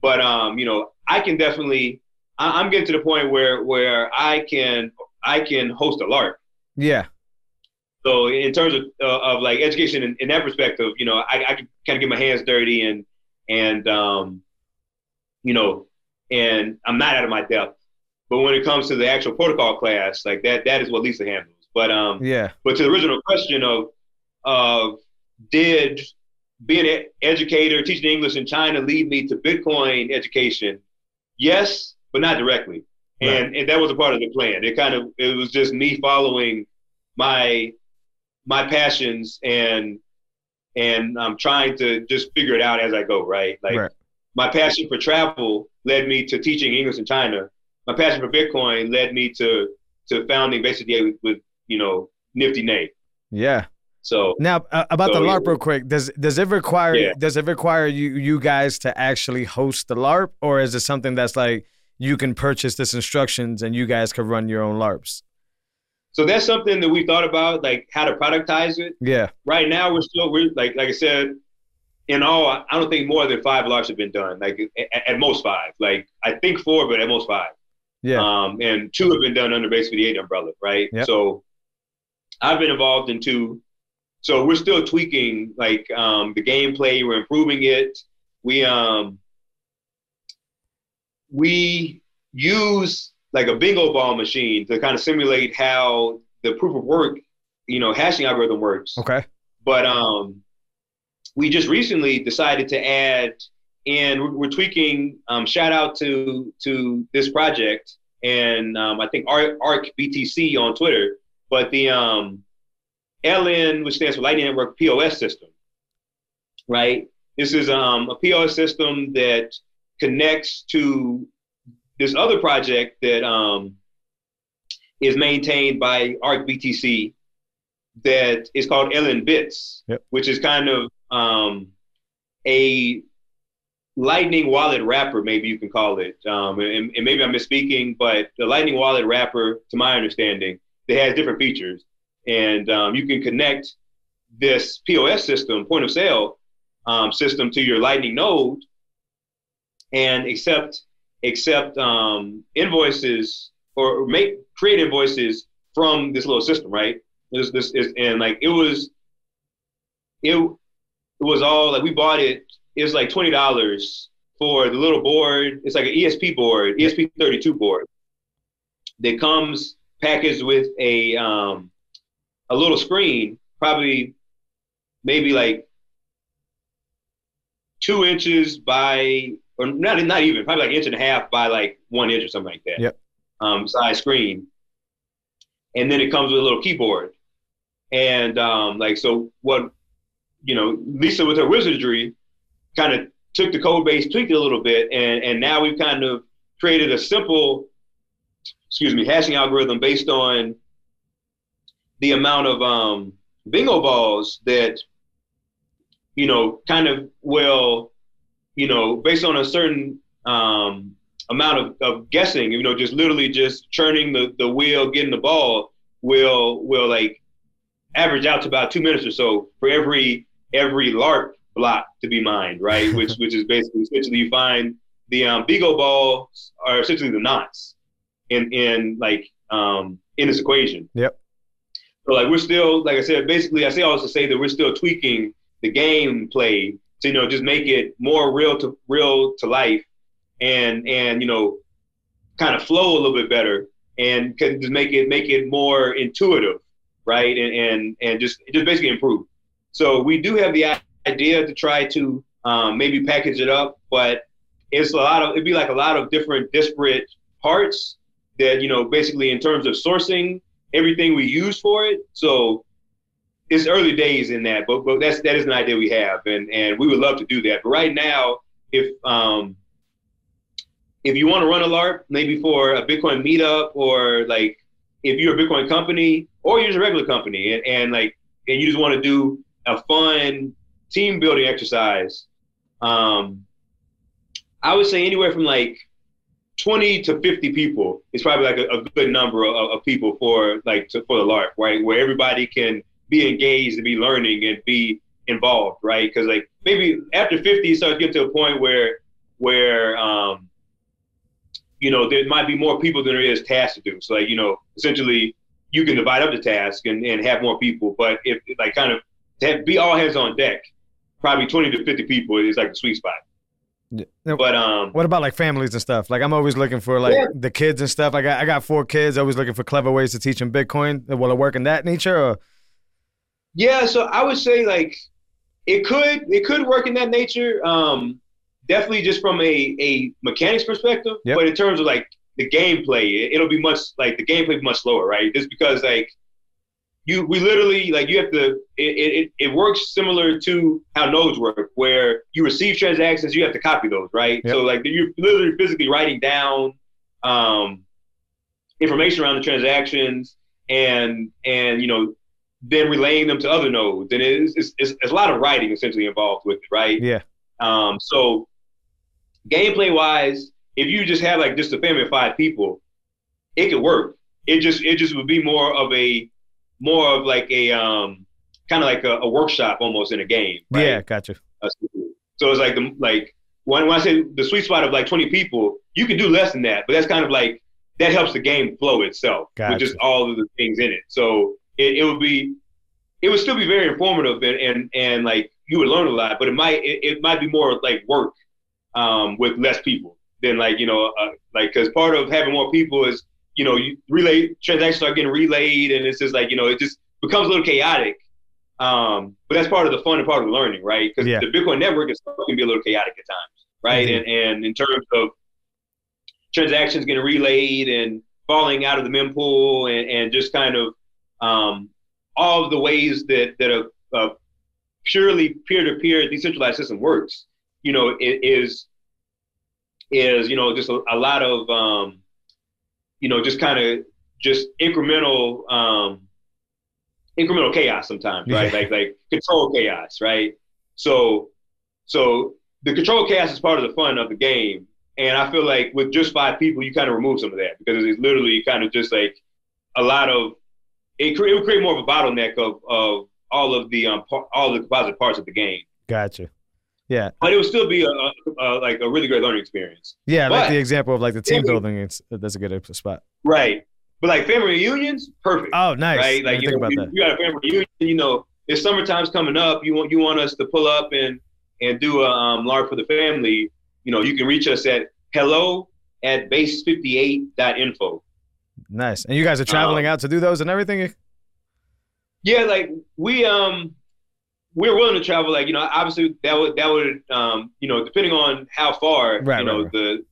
But um, you know, I can definitely I, I'm getting to the point where where I can I can host a LARP. Yeah. So in terms of uh, of like education in, in that perspective, you know, I, I can kind of get my hands dirty and and um, you know, and I'm not out of my depth. But when it comes to the actual protocol class, like that, that is what Lisa handles. But um, Yeah. but to the original question of of did being an educator, teaching English in China lead me to Bitcoin education? Yes, but not directly. And and that was a part of the plan. It kind of it was just me following my my passions and and I'm trying to just figure it out as I go. Right, like Right. my passion for travel led me to teaching English in China. My passion for Bitcoin led me to to founding basically with, with you know niftynei. Yeah. So Now uh, about the LARP real quick. Does does it require Yeah. does it require you you guys to actually host the LARP or is it something that's like you can purchase this instructions and you guys can run your own LARPs? so that's something that we thought about, like how to productize it. Yeah. right now we're still we're like like I said, in all I don't think more than five larps have been done. Like at, at most five. Like I think four, but at most five. Yeah. Um, and two have been done under the eight umbrella, right? Yep. So I've been involved in two. So we're still tweaking like um, the gameplay. We're improving it. We um we use like a bingo ball machine to kind of simulate how the proof of work, you know, hashing algorithm works. okay. But um, we just recently decided to add, and we're, we're tweaking. Um, shout out to to this project, and um, I think Arc, BTC on Twitter. But the um, LN, which stands for Lightning Network POS system, right? This is um, a POS system that connects to this other project that um, is maintained by Arc BTC that is called LNbits, Yep. which is kind of um, a Lightning wallet wrapper, maybe you can call it. Um, and, and maybe I'm misspeaking, but the Lightning wallet wrapper, to my understanding, that has different features. And um, you can connect this POS system, point of sale um, system, to your Lightning node and accept accept um, invoices or make create invoices from this little system, right? This this is and like it was it, it was all like we bought it. It was like twenty dollars for the little board. It's like an ESP board, ESP thirty two board that comes packaged with a um, a little screen, probably maybe like two inches by or not not even probably like inch and a half by like one inch or something like that. Yep. Um, size screen, and then it comes with a little keyboard, and um, like so what, you know, Lisa with her wizardry, kind of took the code base, tweaked it a little bit, and and now we've kind of created a simple, excuse me, hashing algorithm based on the amount of um, bingo balls that you know kind of will you know based on a certain um, amount of, of guessing you know just literally just churning the, the wheel getting the ball will will like average out to about two minutes or so for every every larp block to be mined right <laughs> which which is basically essentially you find the um, bingo balls are essentially the knots in in like um, in this equation Yep. so like we're still, like I said, basically I say to say that we're still tweaking the gameplay to you know just make it more real to real to life, and and you know kind of flow a little bit better, and can just make it make it more intuitive, right? And and and just just basically improve. So we do have the idea to try to um, maybe package it up, but it's a lot of it'd be like a lot of different disparate parts that you know basically in terms of sourcing everything we use for it. So it's early days in that, but but that's that is an idea we have, and and we would love to do that. But right now, if um if you want to run a LARP, maybe for a Bitcoin meetup, or like if you're a Bitcoin company or you're just a regular company, and, and like and you just want to do a fun team building exercise, um, I would say anywhere from like 20 to 50 people is probably like a, a good number of, of people for like to, for the LARP, right? Where everybody can be engaged and be learning and be involved, right? Because like maybe after 50, you start to get to a point where where um, you know there might be more people than there is tasks to do. So like you know essentially you can divide up the task and, and have more people, but if like kind of to have, be all hands on deck, probably 20 to 50 people is like the sweet spot. Yeah. But um, What about like families and stuff? Like I'm always looking for like Yeah. the kids and stuff. Like I, I got four kids. Always looking for clever ways to teach them Bitcoin. Will it work in that nature? Or Yeah, so I would say like it could it could work in that nature. Um, definitely just from a, a mechanics perspective, Yep. but in terms of like the gameplay, it, it'll be much like the gameplay be much slower, right? Just because like you we literally like you have to it, it, it works similar to how nodes work where you receive transactions you have to copy those right Yep. so like you're literally physically writing down um, information around the transactions and and you know then relaying them to other nodes and it's it's, it's, it's a lot of writing essentially involved with it right Yeah. um, so gameplay wise if you just have like just a family of five people it could work it just it just would be more of a more of like a um kind of like a, a workshop almost in a game right? Yeah, gotcha. So it's like the like when, when I say the sweet spot of like 20 people, you can do less than that, but that's kind of like that helps the game flow itself Gotcha. with just all of the things in it. So it, it would be it would still be very informative and and, and like you would learn a lot, but it might it, it might be more like work um, with less people than like you know uh, like because part of having more people is you know you relay transactions are getting relayed and it's just like you know it just becomes a little chaotic. Um, but that's part of the fun and part of learning, right? Because Yeah. the Bitcoin network is can be a little chaotic at times, right? Mhm. And and in terms of transactions getting relayed and falling out of the mempool and, and just kind of um, all of the ways that that a, a purely peer-to-peer decentralized system works, you know, it is is you know just a, a lot of um, you know just kind of just incremental um, incremental chaos sometimes, right? Like like control chaos, right? So so the control chaos is part of the fun of the game. And I feel like with just five people, you kind of remove some of that because it's literally kind of just like a lot of it. Cre- it would create more of a bottleneck of, of all of the um par- all the composite parts of the game, Gotcha. Yeah. but it would still be a, a, a like a really great learning experience. Yeah, like the example of like the team building. It's that's a good spot. Right. But like family reunions, perfect. Oh, nice. right? Like you, think know, about you, that. you got a family reunion. You know, if summertime's coming up, you want you want us to pull up and and do a um, LARP for the family. You know, you can reach us at hello at base58.info. Nice. And you guys are traveling Um, out to do those and everything. Yeah, like we um we're willing to travel. Like you know, obviously that would that would um you know depending on how far Right, you know right, the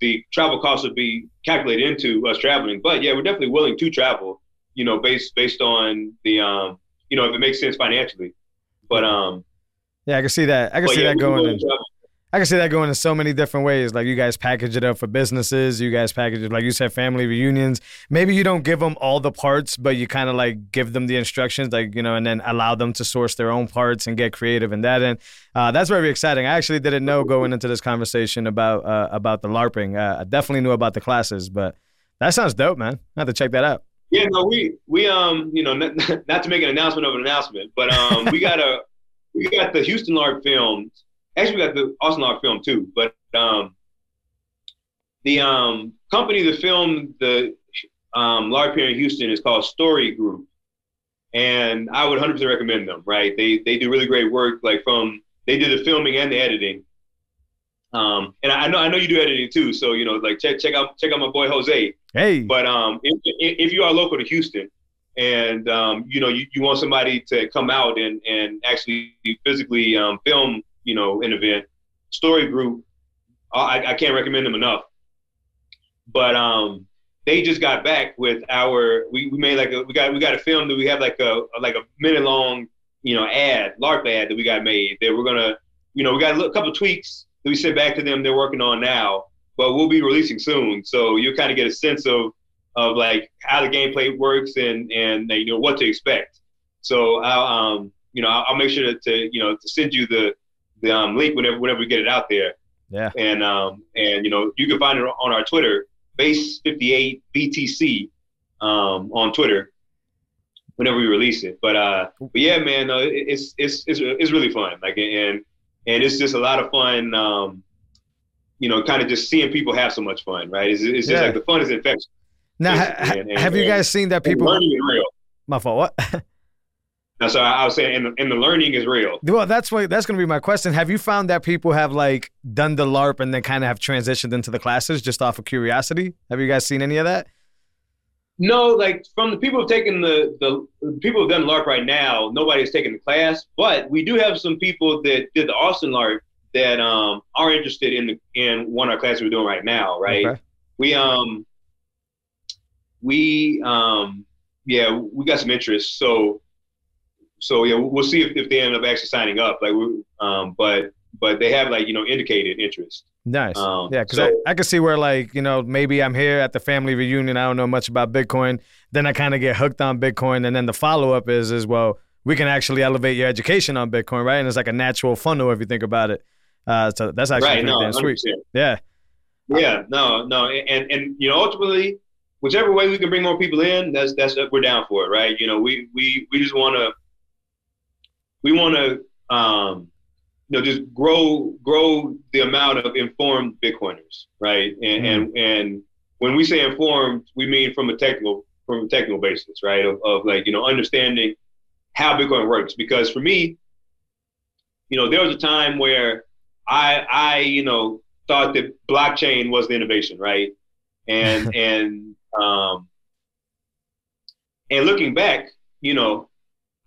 the travel costs would be calculated into us traveling. But yeah, we're definitely willing to travel. You know, based based on the um you know if it makes sense financially. But um, Yeah, I can see that. I can see yeah, that going I can see that going in so many different ways. Like you guys package it up for businesses. You guys package it, like you said, family reunions. Maybe you don't give them all the parts, but you kind of like give them the instructions, like you know, and then allow them to source their own parts and get creative in that. And uh, that's very exciting. I actually didn't know going into this conversation about uh, about the LARPing. Uh, I definitely knew about the classes, but that sounds dope, man. I have to check that out. Yeah, no, we we um you know not, <laughs> not to make an announcement of an announcement, but um we got a we got the Houston LARP filmed. Actually, we got the Austin LARP film too, but um the um company the film the um LARP here in Houston is called Story Group, and I would 100% recommend them. Right, they they do really great work. Like from they did the filming and the editing. Um, and I know I know you do editing too, so you know like check check out check out my boy Jose. Hey, But um, if, if if you are local to Houston, and um, you know you, you want somebody to come out and and actually physically um, film, you know, an event, Story Group, I, I can't recommend them enough. But um, they just got back with our we, we made like a we got we got a film that we have like a like a minute long you know ad LARP ad that we got made that we're gonna you know we got a couple tweaks that we sent back to them they're working on now but we'll be releasing soon. So you'll kind of get a sense of of like how the gameplay works and and you know what to expect. So I'll um you know I'll, I'll make sure to, to you know to send you the the um, link whenever whenever we get it out there yeah, and um and you know you can find it on our Twitter base 58 BTC um on Twitter whenever we release it but uh but yeah man no, it's it's it's it's really fun like and and it's just a lot of fun um you know kind of just seeing people have so much fun right it's, it's just Yeah. like the fun is infectious now ha- and- and- have you guys seen that people? My fault. What? <laughs> no, so I was saying and the, and the learning is real Well, that's what that's going to be my question. Have you found that people have like done the LARP and then kind of have transitioned into the classes just off of curiosity? Have you guys seen any of that? No, like from the people who've taken the the people who've done LARP right now, nobody has taken the class. But we do have some people that did the Austin LARP that um are interested in the in one of our classes we're doing right now, right? Okay. We um we um yeah, we got some interest. So, so yeah, we'll see if, if they end up actually signing up. Like, we, um, but but they have like you know indicated interest. Nice. Um, yeah, because so- I, I can see where like you know maybe I'm here at the family reunion. I don't know much about Bitcoin. Then I kind of get hooked on Bitcoin, and then the follow up is is well, we can actually elevate your education on Bitcoin, right? And it's like a natural funnel if you think about it. Uh, so that's actually right? pretty No, sweet. 100%. Yeah. Yeah, no, no, and and you know, ultimately, whichever way we can bring more people in, that's that's we're down for it, right? You know, we we we just want to we want to um, you know just grow grow the amount of informed Bitcoiners, right? And and and when we say informed, we mean from a technical from a technical basis, right? Of, of like you know understanding how Bitcoin works, because for me, you know, there was a time where I I you know thought that blockchain was the innovation, right? And <laughs> and um and looking back, you know,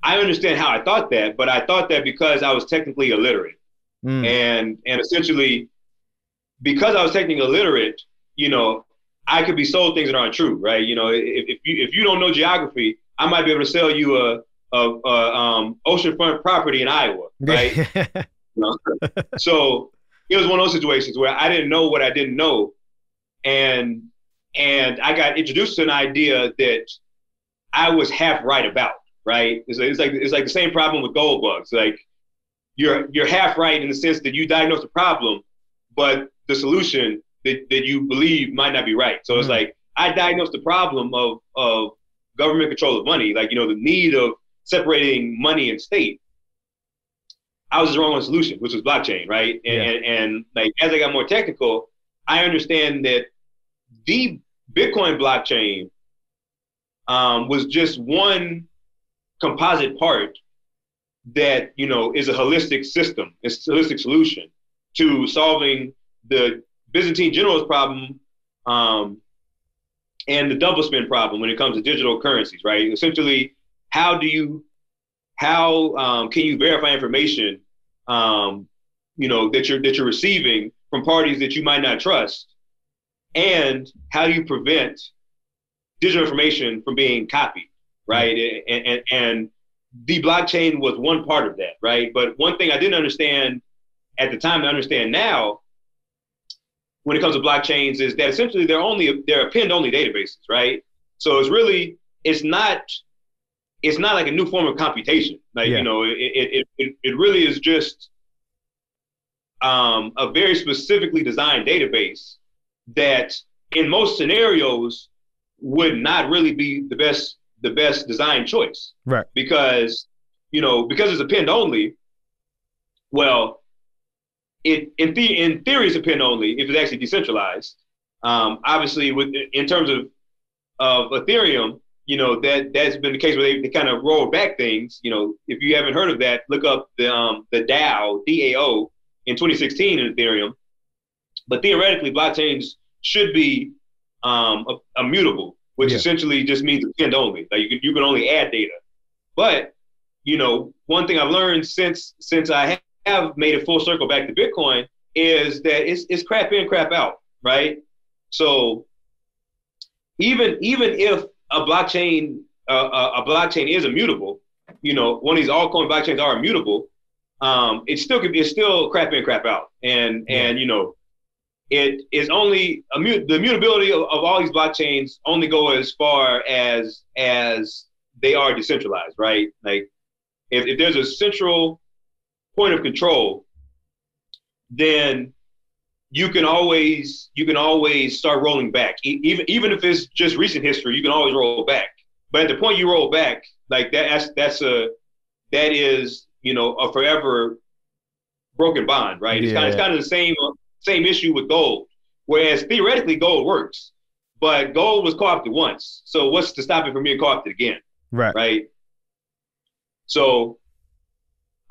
I understand how I thought that, but I thought that because I was technically illiterate. Mm. And and essentially because I was technically illiterate, you know, I could be sold things that aren't true, right? You know, if, if you if you don't know geography, I might be able to sell you a a, a um, oceanfront property in Iowa, <laughs> right? So it was one of those situations where I didn't know what I didn't know, and and I got introduced to an idea that I was half right about. Right? It's, it's like it's like the same problem with gold bugs. Like you're you're half right in the sense that you diagnose the problem, but the solution that, that you believe might not be right. So it's Mhm. like I diagnosed the problem of of government control of money, like you know the need of separating money and state. I was wrong on the solution, which was blockchain, right? And, Yeah. and, and like as I got more technical, I understand that the Bitcoin blockchain um, was just one composite part that you know is a holistic system, it's a holistic solution to solving the Byzantine generals problem um, and the double spend problem when it comes to digital currencies, right? Essentially, how do you how um, can you verify information um, you know that you're that you're receiving from parties that you might not trust and how do you prevent digital information from being copied right. And, and and the blockchain was one part of that. Right. But one thing i didn't understand at the time to understand now when it comes to blockchains is that essentially they're only they're append only databases. Right. So it's really it's not it's not like a new form of computation. Like Yeah. you know, it, it it it really is just um, a very specifically designed database that, in most scenarios, would not really be the best the best design choice Right. because you know because it's append only. Well, it in the in theory it's append only if it's actually decentralized. Um, obviously, with in terms of of Ethereum, you know that that's been the case where they, they kind of rolled back things. You know, if you haven't heard of that, look up the um, the DAO DAO in 2016 in Ethereum. But theoretically, blockchains should be um, immutable, which Yeah. essentially just means append only. Like you can you can only add data. But you know, one thing I've learned since since I have made a full circle back to Bitcoin is that it's it's crap in, crap out, right? So even even if a blockchain uh, a, a blockchain is immutable, you know, one of these altcoin blockchains are immutable. Um, it still could be it's still crap in, crap out, and and you know, it is only the immutability of, of all these blockchains only go as far as as they are decentralized, right? Like if, if there's a central point of control, then you can always you can always start rolling back. E- even even if it's just recent history, you can always roll back. But at the point you roll back, like that, that's that's a that is you know a forever broken bond, right? It's kind of, it's kind of the same same issue with gold. Whereas theoretically gold works, but gold was co-opted once. So what's to stop it from being co-opted again? Right. right? So,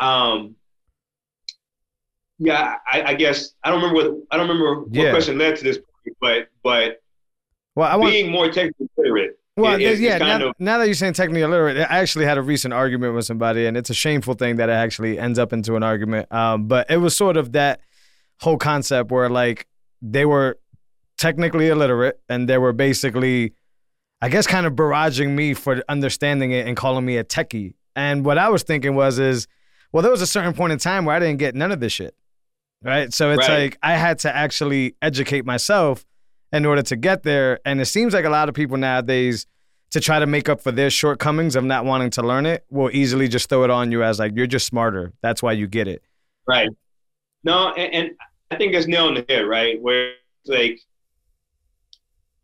um, yeah, I, I guess I don't remember what I don't remember what Yeah. question led to this, point, but but Well, I want. being more technically literate. Well, is- yeah. Now, of now that you're saying technically illiterate, I actually had a recent argument with somebody, and it's a shameful thing that it actually ends up into an argument. Um, but it was sort of that whole concept where like they were technically illiterate, and they were basically I guess, kind of barraging me for understanding it and calling me a techie. And what I was thinking was, is well, there was a certain point in time where I didn't get none of this shit. Right. So it's Right. like I had to actually educate myself in order to get there. And it seems like a lot of people nowadays, to try to make up for their shortcomings of not wanting to learn it, will easily just throw it on you as like, you're just smarter. That's why you get it. Right. No, and, and I think that's nail on the head, right? Where it's like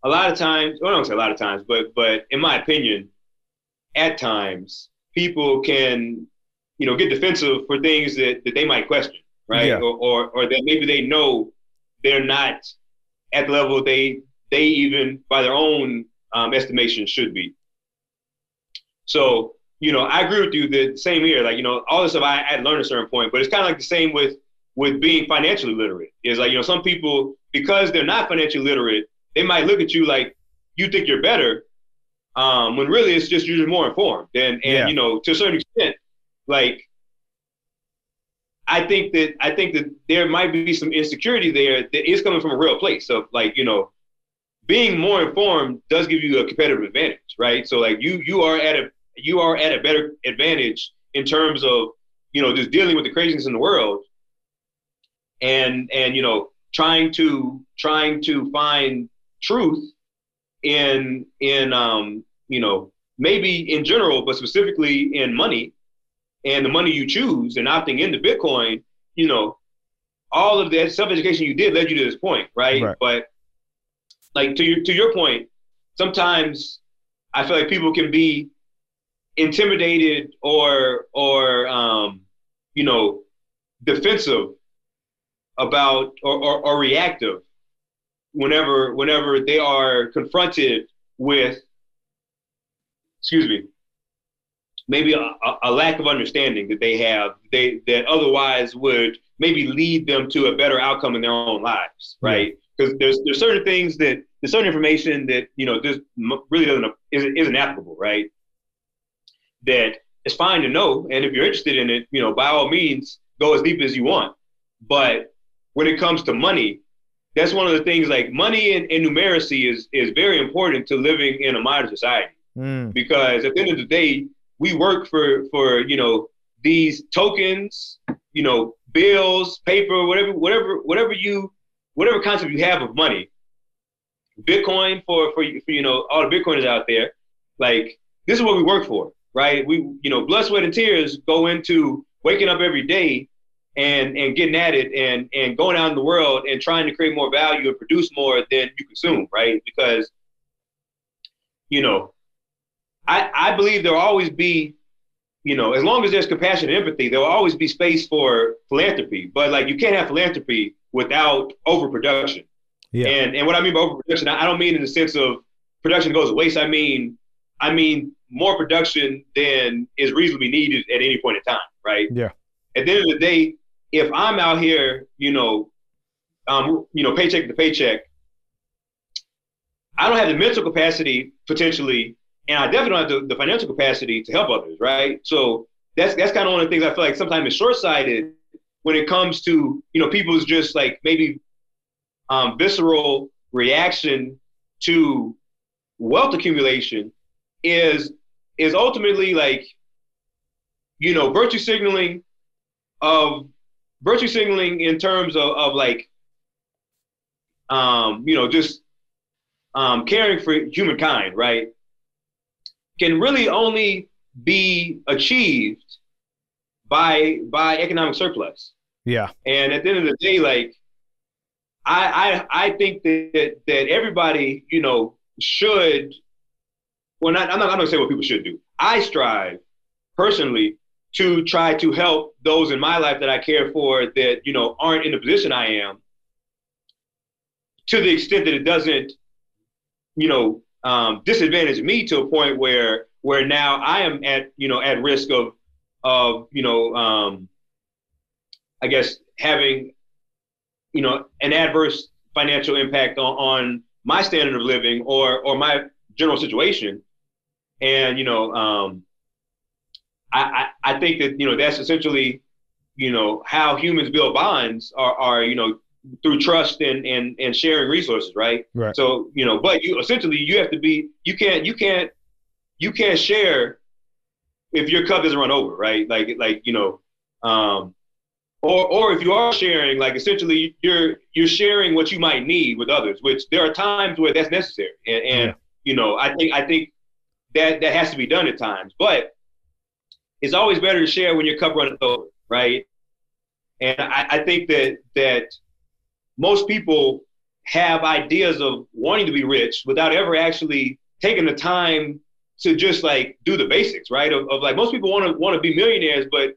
a lot of times, well, I don't say a lot of times, but but in my opinion, at times people can, you know, get defensive for things that, that they might question, right? Yeah. Or, or or that maybe they know they're not at the level they they even by their own um, estimation should be. So, you know, I agree with you The same here, like, you know, all this stuff I, I had learned at a certain point, but it's kind of like the same with with being financially literate. Is like, you know, some people, because they're not financially literate, they might look at you like you think you're better, um, when really it's just you're just more informed. And and Yeah. you know, to a certain extent, like I think that I think that there might be some insecurity there that is coming from a real place. So like, you know, being more informed does give you a competitive advantage, right? So like you you are at a you are at a better advantage in terms of you know just dealing with the craziness in the world, and and you know trying to trying to find truth in in um you know maybe in general, but specifically in money and the money you choose and opting into Bitcoin. You know, all of that self education you did led you to this point, right? Right. But like to your to your point, sometimes I feel like people can be intimidated or or um, you know defensive about or, or, or reactive whenever whenever they are confronted with excuse me maybe a, a- lack of understanding that they have they that otherwise would maybe lead them to a better outcome in their own lives right? Because there's there's certain things that there's certain information that you know just really doesn't isn't, isn't applicable right? That it's fine to know and if you're interested in it you know by all means go as deep as you want. But when it comes to money that's one of the things like money and, and numeracy is is very important to living in a modern society Mm. because at the end of the day, we work for for you know these tokens, you know bills, paper, whatever whatever whatever you whatever concept you have of money. Bitcoin for for, for you know all the Bitcoiners out there, like this is what we work for, right? We you know blood, sweat, and tears go into waking up every day and and getting at it and and going out in the world and trying to create more value and produce more than you consume, right? Because you know I, I believe there will always be, you know, as long as there's compassion and empathy, there will always be space for philanthropy. But like, you can't have philanthropy without overproduction. Yeah. And and what I mean by overproduction, I I don't mean in the sense of production goes to waste. I mean, I mean more production than is reasonably needed at any point in time, right? Yeah. At the end of the day, if I'm out here, you know, um, you know, paycheck to paycheck, I don't have the mental capacity potentially and I definitely don't have the, the financial capacity to help others, right? So that's that's kind of one of the things I feel like sometimes is short sighted when it comes to you know people's just like maybe um, visceral reaction to wealth accumulation is is ultimately like you know virtue signaling of virtue signaling in terms of, of like um, you know just um, caring for humankind, right? can really only be achieved by by economic surplus. Yeah. And at the end of the day, like I I, I think that that everybody, you know, should well not I'm not I'm not gonna say what people should do. I strive personally to try to help those in my life that I care for that, you know, aren't in the position I am to the extent that it doesn't, you know, um, disadvantage me to a point where where now I am at you know at risk of of you know um, I guess having you know an adverse financial impact on, on my standard of living or or my general situation, and you know um, I, I I think that you know that's essentially you know how humans build bonds are are you know through trust and and and sharing resources, right? Right. So you know, but you essentially you have to be you can't you can't you can't share if your cup doesn't run over, right? Like like you know, um, or or if you are sharing, like essentially you're you're sharing what you might need with others, which there are times where that's necessary, and, and Yeah. you know, I think I think that that has to be done at times, but it's always better to share when your cup runs over, right? And I, I think that that most people have ideas of wanting to be rich without ever actually taking the time to just like do the basics, right? Of, of like most people want to want to be millionaires, but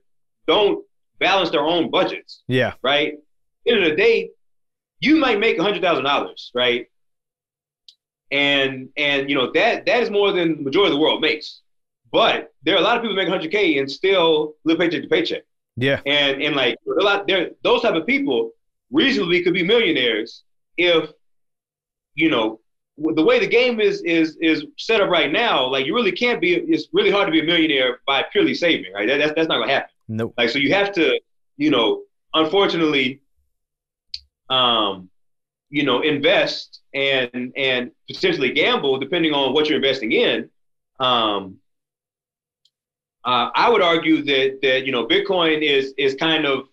don't balance their own budgets, Yeah. right? At the end of the day, you might make a hundred thousand dollars, right? And and you know that that is more than the majority of the world makes. But there are a lot of people making hundred K and still live paycheck to paycheck. Yeah. And and like a lot there those type of people reasonably could be millionaires if you know the way the game is is is set up right now. Like you really can't be. It's really hard to be a millionaire by purely saving, right? That, that's that's not gonna happen. Nope. Like so, you have to, you know, unfortunately, um, you know, invest and and potentially gamble depending on what you're investing in. Um, uh, I would argue that that you know Bitcoin is is kind of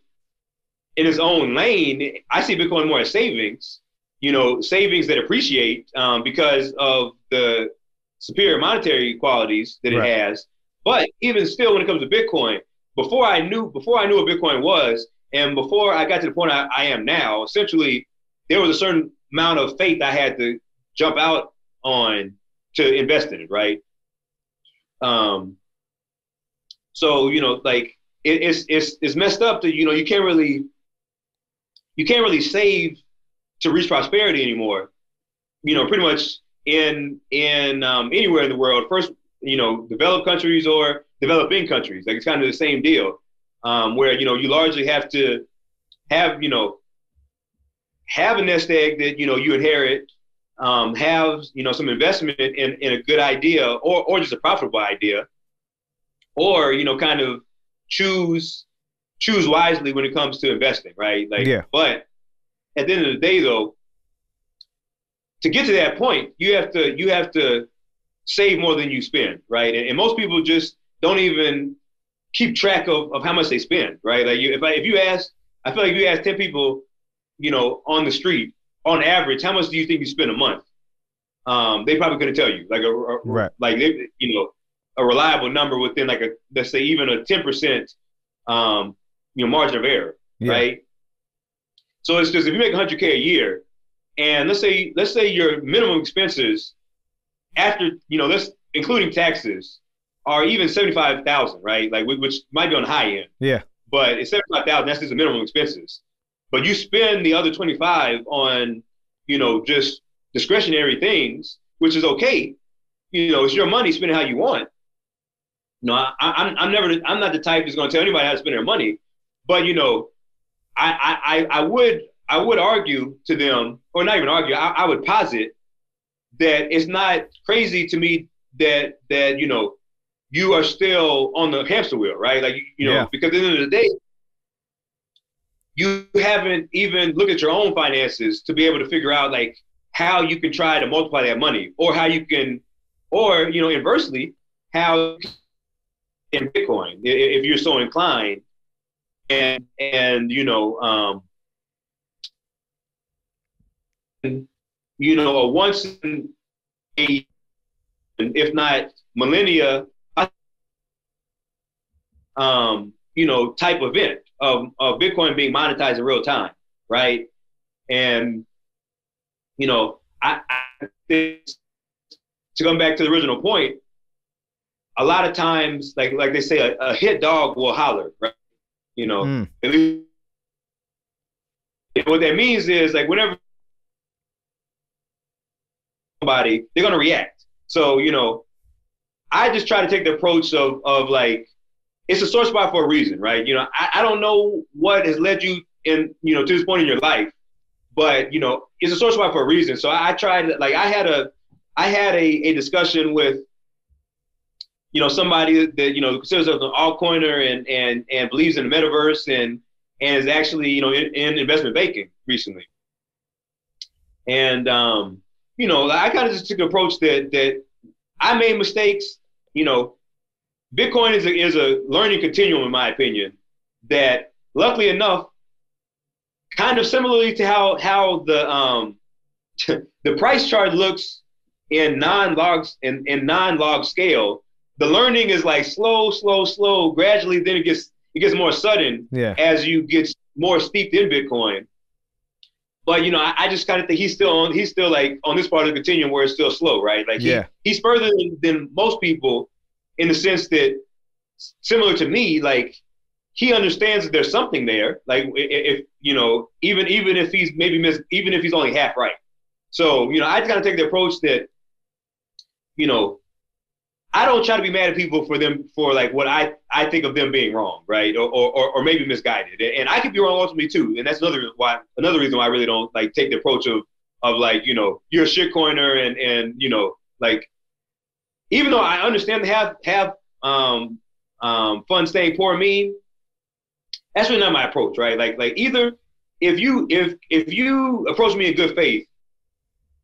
in its own lane. I see Bitcoin more as savings, you know, savings that appreciate um, because of the superior monetary qualities that it Right. has. But even still, when it comes to Bitcoin, before I knew before I knew what Bitcoin was, and before I got to the point I, I am now, essentially there was a certain amount of faith I had to jump out on to invest in it, right? Um, so you know, like it, it's it's it's messed up that you know you can't really you can't really save to reach prosperity anymore. You know, pretty much in in um, anywhere in the world. First, you know, developed countries or developing countries, like it's kind of the same deal, um, where you know you largely have to have you know have a nest egg that you know you inherit, um, have you know some investment in, in a good idea or or just a profitable idea, or you know kind of choose choose wisely when it comes to investing, right? Like, Yeah. but at the end of the day, though, to get to that point, you have to you have to save more than you spend, right? And, and most people just don't even keep track of, of how much they spend, right? Like, you, if I, if you ask, I feel like if you ask ten people, you know, on the street, on average, how much do you think you spend a month? Um, they probably couldn't tell you, like a, a Right. like they, you know, a reliable number within like a let's say even a ten percent, um, you know, margin of error, Yeah. right? So it's just if you make 100k a year, and let's say let's say your minimum expenses after you know this including taxes are even 75,000, right? Like which might be on the high end, Yeah. but it's 75,000. That's just the minimum expenses. But you spend the other 25 on you know just discretionary things, which is okay. You know, it's your money. Spend it how you want. No, I, I'm I'm never I'm not the type that's going to tell anybody how to spend their money. But you know, I, I, I- I would I would argue to them, or not even argue, I, I would posit that it's not crazy to me that that you know you are still on the hamster wheel, right? Like you, you know, Yeah. because at the end of the day, you haven't even looked at your own finances to be able to figure out like how you can try to multiply that money, or how you can, or you know, inversely, how in Bitcoin if you're so inclined and and you know um you know a once in a if not millennia um you know type event of, of bitcoin being monetized in real time right? And you know i, I think to come back to the original point a lot of times like like they say a, a hit dog will holler right you know Mm. least and what that means is like whenever somebody, they're gonna react. So, you know, I just try to take the approach of of like it's a sore spot for a reason, right? You know, I, I don't know what has led you in, you know, to this point in your life, but you know, it's a sore spot for a reason. So I, I tried like I had a I had a, a discussion with you know somebody that you know considers an altcoiner and and and believes in the metaverse and and is actually you know in, in investment banking recently. And um, you know, I kind of just took the approach that that I made mistakes. You know, Bitcoin is a, is a learning continuum, in my opinion. That luckily enough, kind of similarly to how how the um, <laughs> the price chart looks in non-log in, in non-log scale, the learning is like slow, slow, slow. Gradually, then it gets it gets more sudden Yeah. as you get more steeped in Bitcoin. But you know, I, I just kind of think he's still on. He's still like on this part of the continuum where it's still slow, right? Like he- Yeah. he's further than, than most people in the sense that, similar to me, like he understands that there's something there. Like if you know, even even if he's maybe miss, even if he's only half right. So you know, I kind of take the approach that, you know, I don't try to be mad at people for them for like what I, I think of them being wrong, right, or, or or maybe misguided, and I could be wrong ultimately too, and that's another why another reason why I really don't like take the approach of of like you know you're a shit shitcoiner and and you know like even though I understand have have um um fun staying poor meme, that's really not my approach, right? Like like either if you if if you approach me in good faith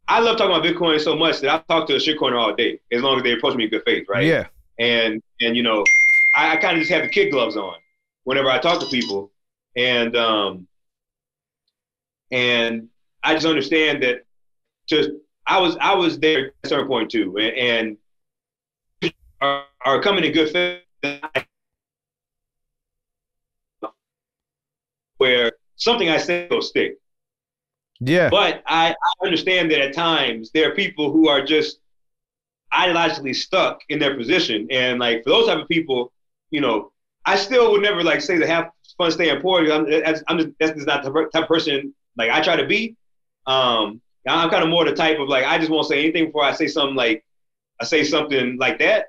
I love talking about Bitcoin so much that I talk to a shitcoiner all day, as long as they approach me in good faith, right? Yeah. And and you know, I, I kind of just have the kid gloves on whenever I talk to people, and um, and I just understand that just I was I was there at a certain point too, and, and are, are coming in good faith where something I say will stick. Yeah. But I, I understand that at times there are people who are just ideologically stuck in their position. And like for those type of people, you know, I still would never like say to have fun staying poor. I'm, that's, I'm just, that's just not the type of person like I try to be. Um, I'm kind of more the type of like I just won't say anything before I say something like I say something like that.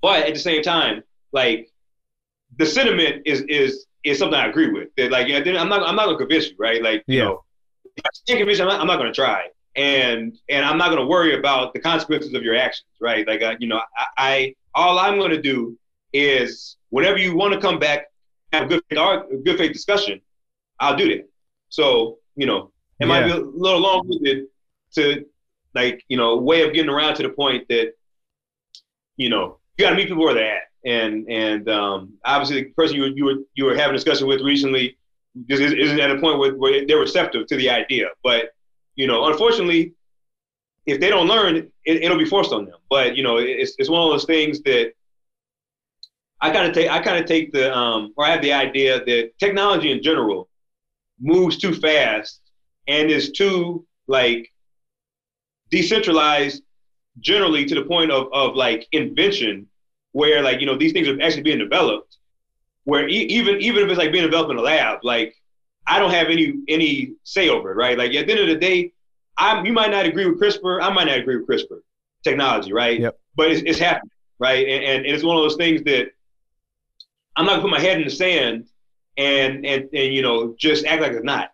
But at the same time, like the sentiment is is is something I agree with. That like yeah, I'm not I'm not gonna convince you, right? Like you Yeah. know, if I can't convince you, I'm not, I'm not gonna try, and and I'm not gonna worry about the consequences of your actions, right? Like uh, you know, I, I all I'm gonna do is whenever you want to come back, have a good faith, good faith discussion, I'll do that. So you know, it might be a little long-winded to like you know way of getting around to the point that you know you got to meet people where they're at, and and um, obviously the person you were, you were you were having a discussion with recently just is- isn't at a point where, where they're receptive to the idea. But you know, unfortunately, if they don't learn, it, it'll be forced on them. But you know, it's it's one of those things that I kind of take I kind of take the um, or I have the idea that technology in general moves too fast and is too like decentralized generally to the point of, of like invention where like you know these things are actually being developed where e- even even if it's like being developed in a lab like i don't have any any say over it right like at the end of the day i'm you might not agree with crispr i might not agree with crispr technology right Yep. but it's, it's happening right and, and, and it's one of those things that i'm not gonna put my head in the sand and and and you know just act like it's not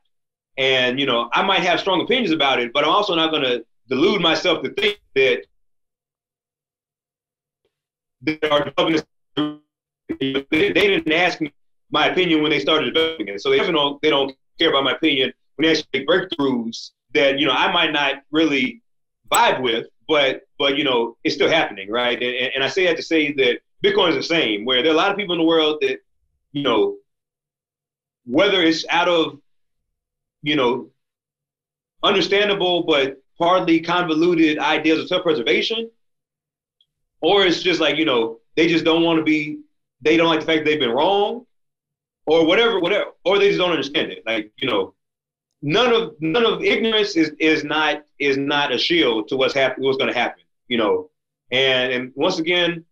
and you know i might have strong opinions about it but i'm also not gonna delude myself to think that they are. They, didn't ask me my opinion when they started developing it, so they don't they don't care about my opinion when they actually make breakthroughs that you know I might not really vibe with, but but you know it's still happening, right? And, and I say that to say that Bitcoin is the same, where there are a lot of people in the world that you know whether it's out of you know understandable but partly convoluted ideas of self-preservation or it's just like you know they just don't want to be they don't like the fact they've been wrong or whatever whatever or they just don't understand it. Like you know none of none of ignorance is is not is not a shield to what's happening what's going to happen you know? And and once again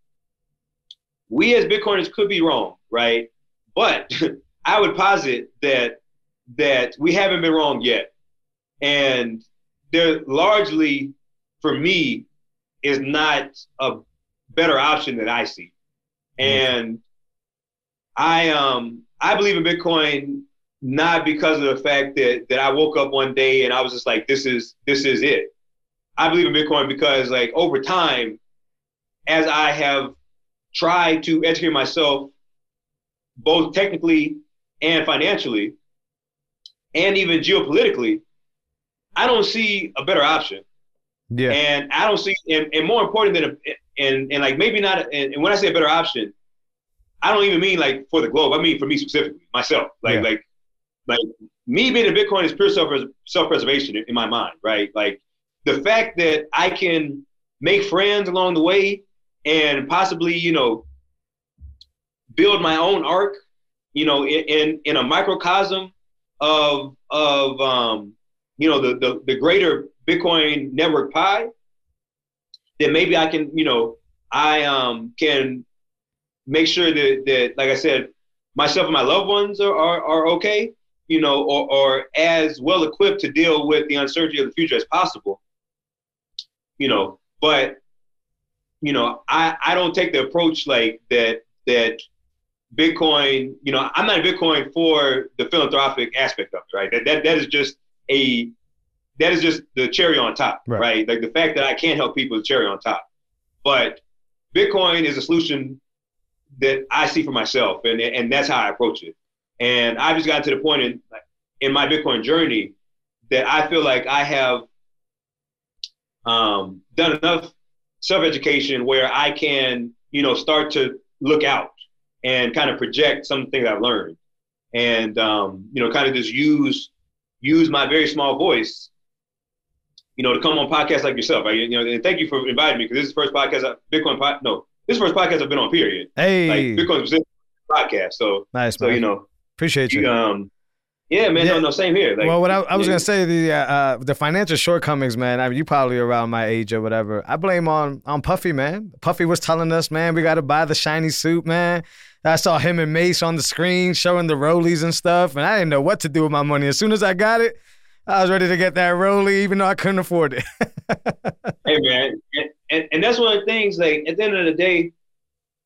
we as bitcoiners could be wrong right? But <laughs> i would posit that that we haven't been wrong yet. And there largely for me is not a better option that I see. And I um I believe in Bitcoin not because of the fact that that I woke up one day and I was just like this is this is it. I believe in Bitcoin because like over time as I have tried to educate myself both technically and financially, and even geopolitically, I don't see a better option. Yeah. And I don't see, and, and more important than, a, and and like maybe not, and, and when I say a better option, I don't even mean like for the globe. I mean for me specifically, myself. Like Yeah. like like me being a Bitcoin is pure self self preservation in, in my mind, right? Like the fact that I can make friends along the way and possibly, you know, build my own arc, you know, in in, in a microcosm of of um, you know the, the the greater Bitcoin network pie, then maybe I can, you know, I um can make sure that that like I said, myself and my loved ones are are, are okay, you know, or, or as well equipped to deal with the uncertainty of the future as possible. You know, but you know, I, I don't take the approach like that that Bitcoin, you know, I'm not a Bitcoin for the philanthropic aspect of it, right? That that, that is just a that is just the cherry on top, Right. right. Like the fact that I can't help people is cherry on top. But Bitcoin is a solution that I see for myself, and and that's how I approach it. And I've just gotten to the point in in my Bitcoin journey that I feel like I have um, done enough self education where I can, you know, start to look out and kind of project some things I've learned, and um, you know, kind of just use use my very small voice, you know, to come on podcasts like yourself. Right? You know, and thank you for inviting me because this is the first podcast, I, Bitcoin pod, no, this is the first podcast I've been on. Period. Hey, Like Bitcoin podcast. So, nice, so man. you know, Appreciate you. you, um, yeah, man, Yeah. no, no, same here. Like, well, what I, I was yeah. gonna say the uh, uh, the financial shortcomings, man. I mean, you probably around my age or whatever. I blame on on Puffy, man. Puffy was telling us, man, we got to buy the shiny suit, man. I saw him and Mase on the screen showing the rollies and stuff, and I didn't know what to do with my money. As soon as I got it, I was ready to get that rollie, even though I couldn't afford it. <laughs> Hey man, and, and, and that's one of the things. Like at the end of the day,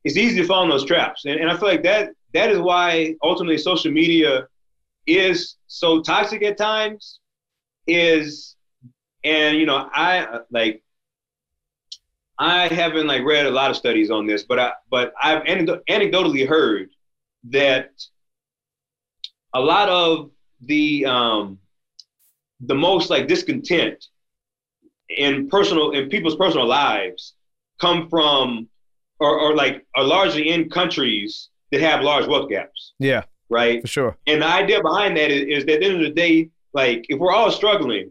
it's easy to fall in those traps, and, and I feel like that that is why ultimately social media is so toxic at times. Is and you know I like I haven't like read a lot of studies on this, but I but I've anecdotally heard that a lot of the um, the most like discontent in personal in people's personal lives come from or, or like are largely in countries that have large wealth gaps, yeah, right? for sure. And the idea behind that is, is that at the end of the day, like if we're all struggling,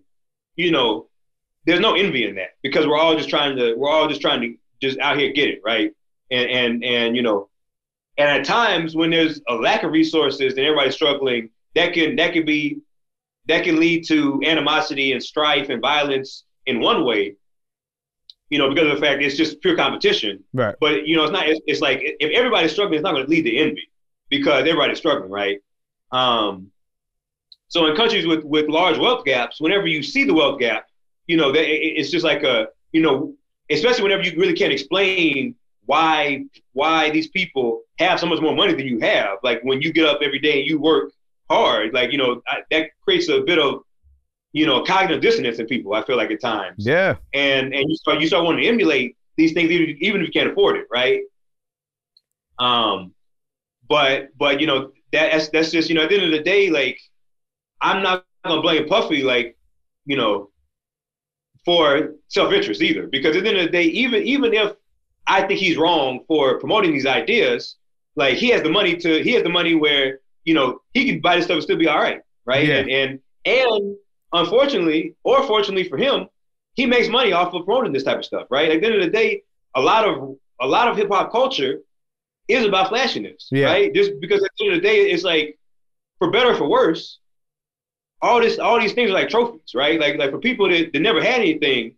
you know, there's no envy in that because we're all just trying to we're all just trying to just out here get it, right? And and and you know, and at times when there's a lack of resources and everybody's struggling, that can that can be that can lead to animosity and strife and violence in one way, you know, because of the fact it's just pure competition. Right. But you know, it's not. It's, it's like if everybody's struggling, it's not going to lead to envy because everybody's struggling, right? Um, so in countries with with large wealth gaps, whenever you see the wealth gap, you know, that it's just like a you know, especially whenever you really can't explain why why these people have so much more money than you have. Like when you get up every day and you work hard, like you know, I, that creates a bit of you know cognitive dissonance in people. I feel like at times Yeah, and and you start you start wanting to emulate these things even, even if you can't afford it, right? Um, but but you know that, that's that's just you know at the end of the day, like I'm not gonna blame Puffy like you know for self interest either because at the end of the day, even even if I think he's wrong for promoting these ideas, like he has the money to he has the money where you know he can buy this stuff and still be all right, right? Yeah. And and and unfortunately or fortunately for him, he makes money off of promoting this type of stuff, right? At the end of the day, a lot of a lot of hip hop culture is about flashiness, Yeah. right? Just because at the end of the day, it's like for better or for worse, all this all these things are like trophies, right? Like like for people that, that never had anything,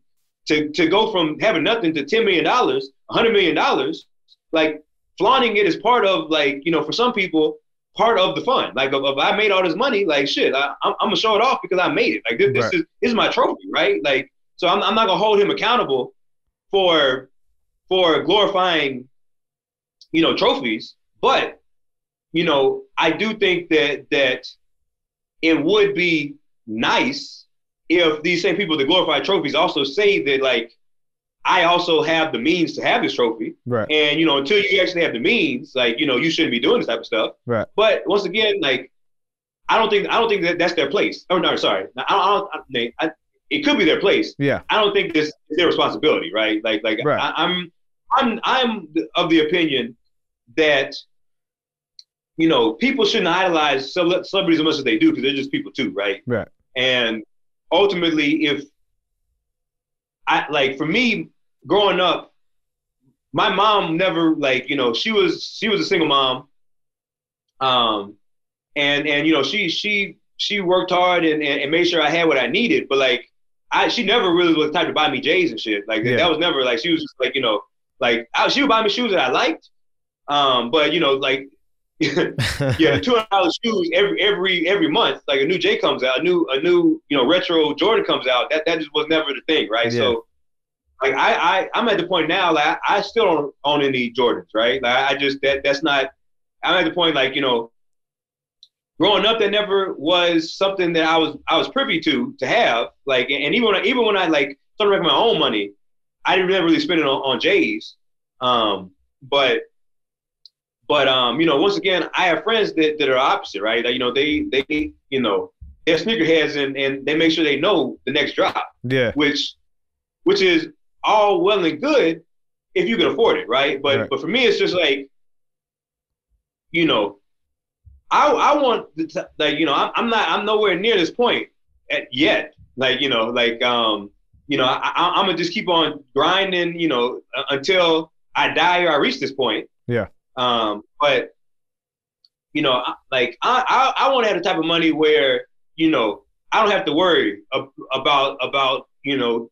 to to go from having nothing to ten million dollars, hundred million dollars, like flaunting it is part of like you know for some people part of the fun. Like if, if I made all this money, like shit, I, I'm, I'm gonna show it off because I made it. Like this, this Right. is this is my trophy, right? Like so I'm I'm not gonna hold him accountable for for glorifying you know trophies, but you know I do think that that it would be nice if these same people that glorify trophies also say that like I also have the means to have this trophy. right, And you know, until you actually have the means, like you know, you shouldn't be doing this type of stuff. right. But once again, like I don't think I don't think that that's their place. Oh no, sorry, I don't. I don't I, it could be their place. Yeah. I don't think this is their responsibility, right? Like, like Right. I, I'm, I'm, I'm of the opinion that, you know, people shouldn't idolize celebrities as much as they do because they're just people too, right? Right. And ultimately, if I like, for me, growing up, my mom never like, you know, she was she was a single mom, um, and and you know, she she she worked hard and, and, and made sure I had what I needed, but like. I she never really was the type to buy me J's and shit. Like Yeah. that was never like she was just like you know like I, she would buy me shoes that I liked, um, but you know like <laughs> yeah <laughs> two hundred dollars shoes every every every month like a new J comes out a new a new you know retro Jordan comes out that that just was never the thing right Yeah. so like I, I I'm at the point now like I, still don't own any Jordans right? Like I just that that's not I'm at the point like you know growing up that never was something that I was I was privy to to have. Like and even when I, even when I like started making my own money I didn't never really spend it on, on J's. Um but but um you know once again I have friends that, that are opposite right? Like, you know they they you know they're sneakerheads and and they make sure they know the next drop yeah. which which is all well and good if you can afford it, right? But Right. but for me, it's just like, you know, I I want t- like you know I'm, I'm not I'm nowhere near this point at, yet. Like you know like um you know I, I I'm gonna just keep on grinding you know uh, until I die or I reach this point. Yeah. Um, but you know like I I, I want to have the type of money where you know I don't have to worry ab- about about you know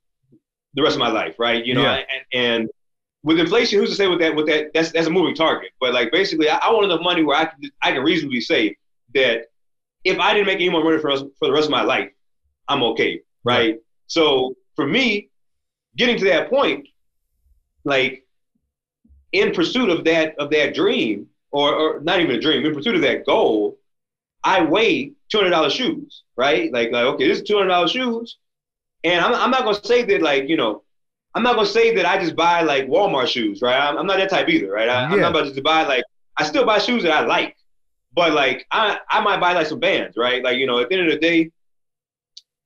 the rest of my life, right? You know, Yeah. and, and with inflation, who's to say with that? With that, that's that's a moving target. But like basically, I, I want enough money where I can I can reasonably say that if I didn't make any more money for us for the rest of my life, I'm okay, right? So for me, getting to that point, like in pursuit of that of that dream, or, or not even a dream, in pursuit of that goal, I weigh two hundred dollars shoes, right? Like like okay, this is two hundred dollars shoes, and I'm I'm not gonna say that like you know. I'm not gonna say that I just buy like Walmart shoes, right? I'm, I'm not that type either, right? I, I'm Yeah. not about just to buy like I still buy shoes that I like, but like I I might buy like some Vans, right? Like you know, at the end of the day,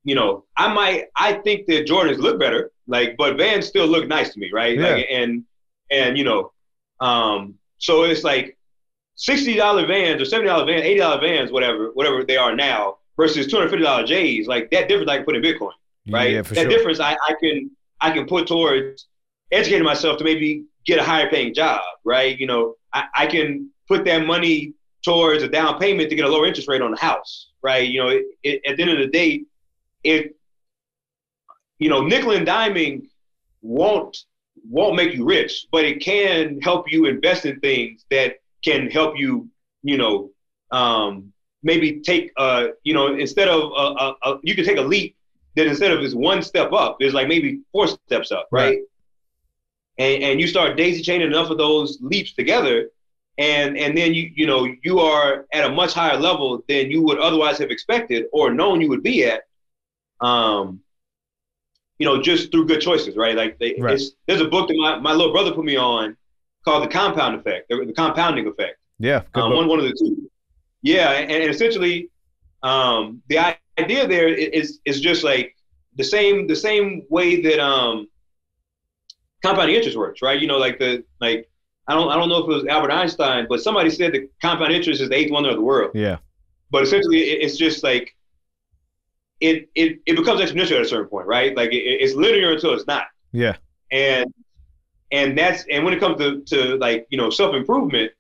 you know, I might I think that Jordans look better, like, but Vans still look nice to me, right? Yeah. Like, and and you know, um, so it's like sixty dollar Vans or seventy dollar Vans, eighty dollar Vans, whatever, whatever they are now, versus two hundred fifty dollar J's. Like that difference I can put in Bitcoin, right? Yeah, that sure. difference I, I can I can put towards educating myself to maybe get a higher paying job, right? You know, I, I can put that money towards a down payment to get a lower interest rate on the house, right? You know, it, it, at the end of the day, it you know, nickel and diming won't won't make you rich, but it can help you invest in things that can help you, you know, um, maybe take uh, you know, instead of uh, uh, uh, you can take a leap that instead of just one step up, is like maybe four steps up, right? Right. And and you start daisy chaining enough of those leaps together, and and then you you know you are at a much higher level than you would otherwise have expected or known you would be at. Um, you know, just through good choices, right? Like they, Right. it's, there's a book that my, my little brother put me on called The Compound Effect, the, the Compounding Effect. Yeah. Um, one one of the two. Yeah, and, and essentially, um, the i- idea there is is just like the same the same way that um, compounding interest works, right? You know, like the like I don't I don't know if it was Albert Einstein, but somebody said that compound interest is the eighth wonder of the world. Yeah. But essentially, it, it's just like it, it it becomes exponential at a certain point, right? Like it, it's linear until it's not Yeah. and and that's and when it comes to, to like you know self improvement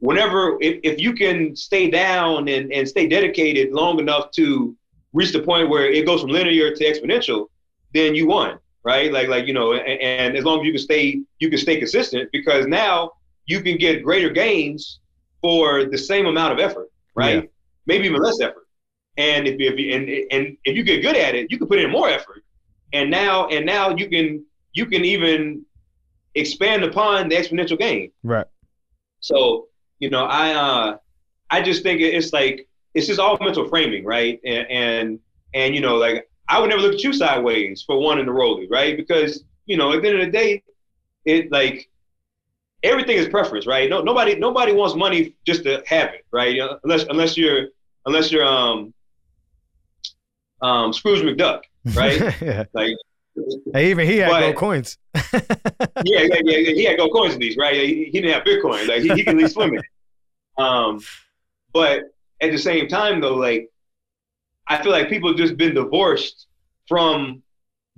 whenever if, if you can stay down and, and stay dedicated long enough to reach the point where it goes from linear to exponential then you won right like like you know and, and as long as you can stay you can stay consistent because now you can get greater gains for the same amount of effort right Yeah. maybe even less effort and if you, if you and, and if you get good at it you can put in more effort and now and now you can you can even expand upon the exponential gain. Right. So you know, I uh, I just think it's like it's just all mental framing, right? And and and you know, like I would never look at you sideways for one in the rollie, right? Because you know, at the end of the day, it like everything is preference, right? No, nobody nobody wants money just to have it, right? You know, unless unless you're unless you're um um Scrooge McDuck, right? <laughs> yeah. like Hey, even he had But- gold coins. <laughs> yeah, yeah, yeah, yeah, he had gold coins at least, right? He, he didn't have Bitcoin. Like he, he could at least swim in it. Um, but at the same time, though, like I feel like people have just been divorced from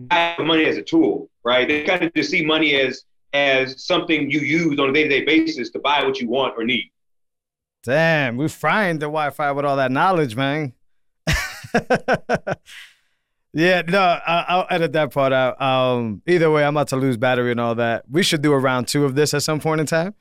money as a tool, right? They kind of just see money as as something you use on a day to day basis to buy what you want or need. Damn, we're frying the Wi-Fi with all that knowledge, man. <laughs> yeah, no, I, I'll edit that part out. Um, either way, I'm about to lose battery and all that. We should do a round two of this at some point in time,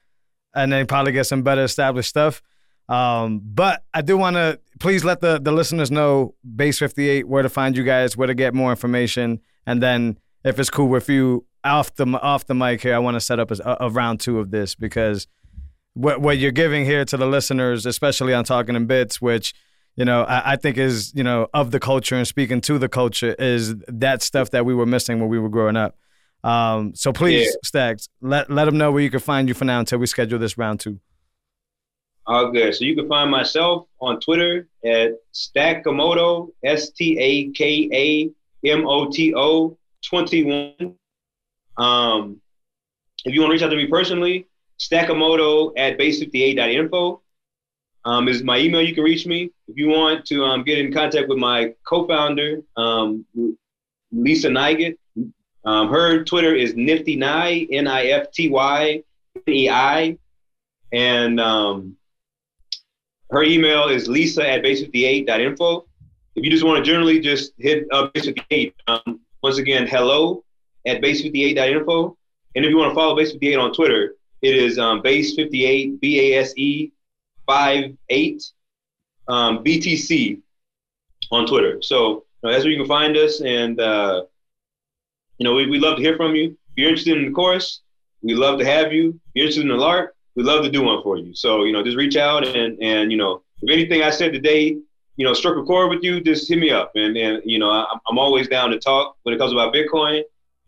and then probably get some better established stuff. Um, but I do want to please let the the listeners know Base 58 where to find you guys, where to get more information, and then if it's cool with you off the off the mic here, I want to set up a, a round two of this because what what you're giving here to the listeners, especially on Talking in Bits, which you know I, I think is you know of the culture and speaking to the culture is that stuff that we were missing when we were growing up. Um, so please, Yeah. Stacks, let let them know where you can find you for now until we schedule this round two. All good. So you can find myself on Twitter at Stakamoto, S T A K A M O T O 21. Um, if you want to reach out to me personally, Stakamoto at base58.info um, is my email. You can reach me. If you want to um, get in contact with my co founder, um, Lisa Neigut, um, her Twitter is niftynei, N I F T Y N E I. And um, her email is lisa at base58.info. If you just want to generally just hit up base58, um, once again, hello at base58.info. And if you want to follow base58 on Twitter, it is um, base58, B A S E 58 um, BTC on Twitter. So you know, that's where you can find us. And, uh, you know, we, we love to hear from you. If you're interested in the course, we love to have you. If you're interested in the LARP, we love to do one for you. So, you know, just reach out and, and, you know, if anything I said today, you know, struck a chord with you, just hit me up. And, and you know, I'm, I'm always down to talk when it comes about Bitcoin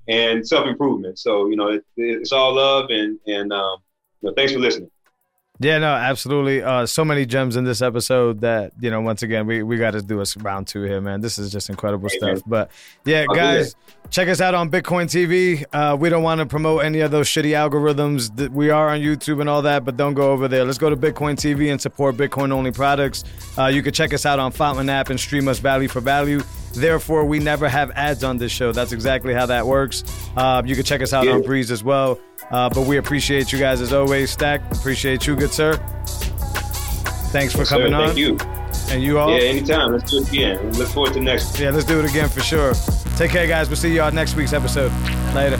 and self-improvement. So, you know, it, it's all love and, and, um, you know, thanks for listening. Yeah, no, absolutely. Uh, so many gems in this episode that you know. Once again, we we got to do a round two here, man. This is just incredible Hey, stuff. man. But yeah, I'll guys, check us out on Bitcoin TV. Uh, we don't want to promote any of those shitty algorithms. That we are on YouTube and all that, but don't go over there. Let's go to Bitcoin TV and support Bitcoin only products. Uh, you can check us out on Fountain app and stream us value for value. Therefore, we never have ads on this show. That's exactly how that works. Uh, you can check us out Yeah. on Breez as well. Uh, but we appreciate you guys as always. Stack, appreciate you, good sir. Thanks for Sir, coming on. Thank you. And you all. Yeah, anytime. Let's do it again. Look forward to next. yeah, let's do it again for sure. Take care, guys. We'll see y'all next week's episode. Later.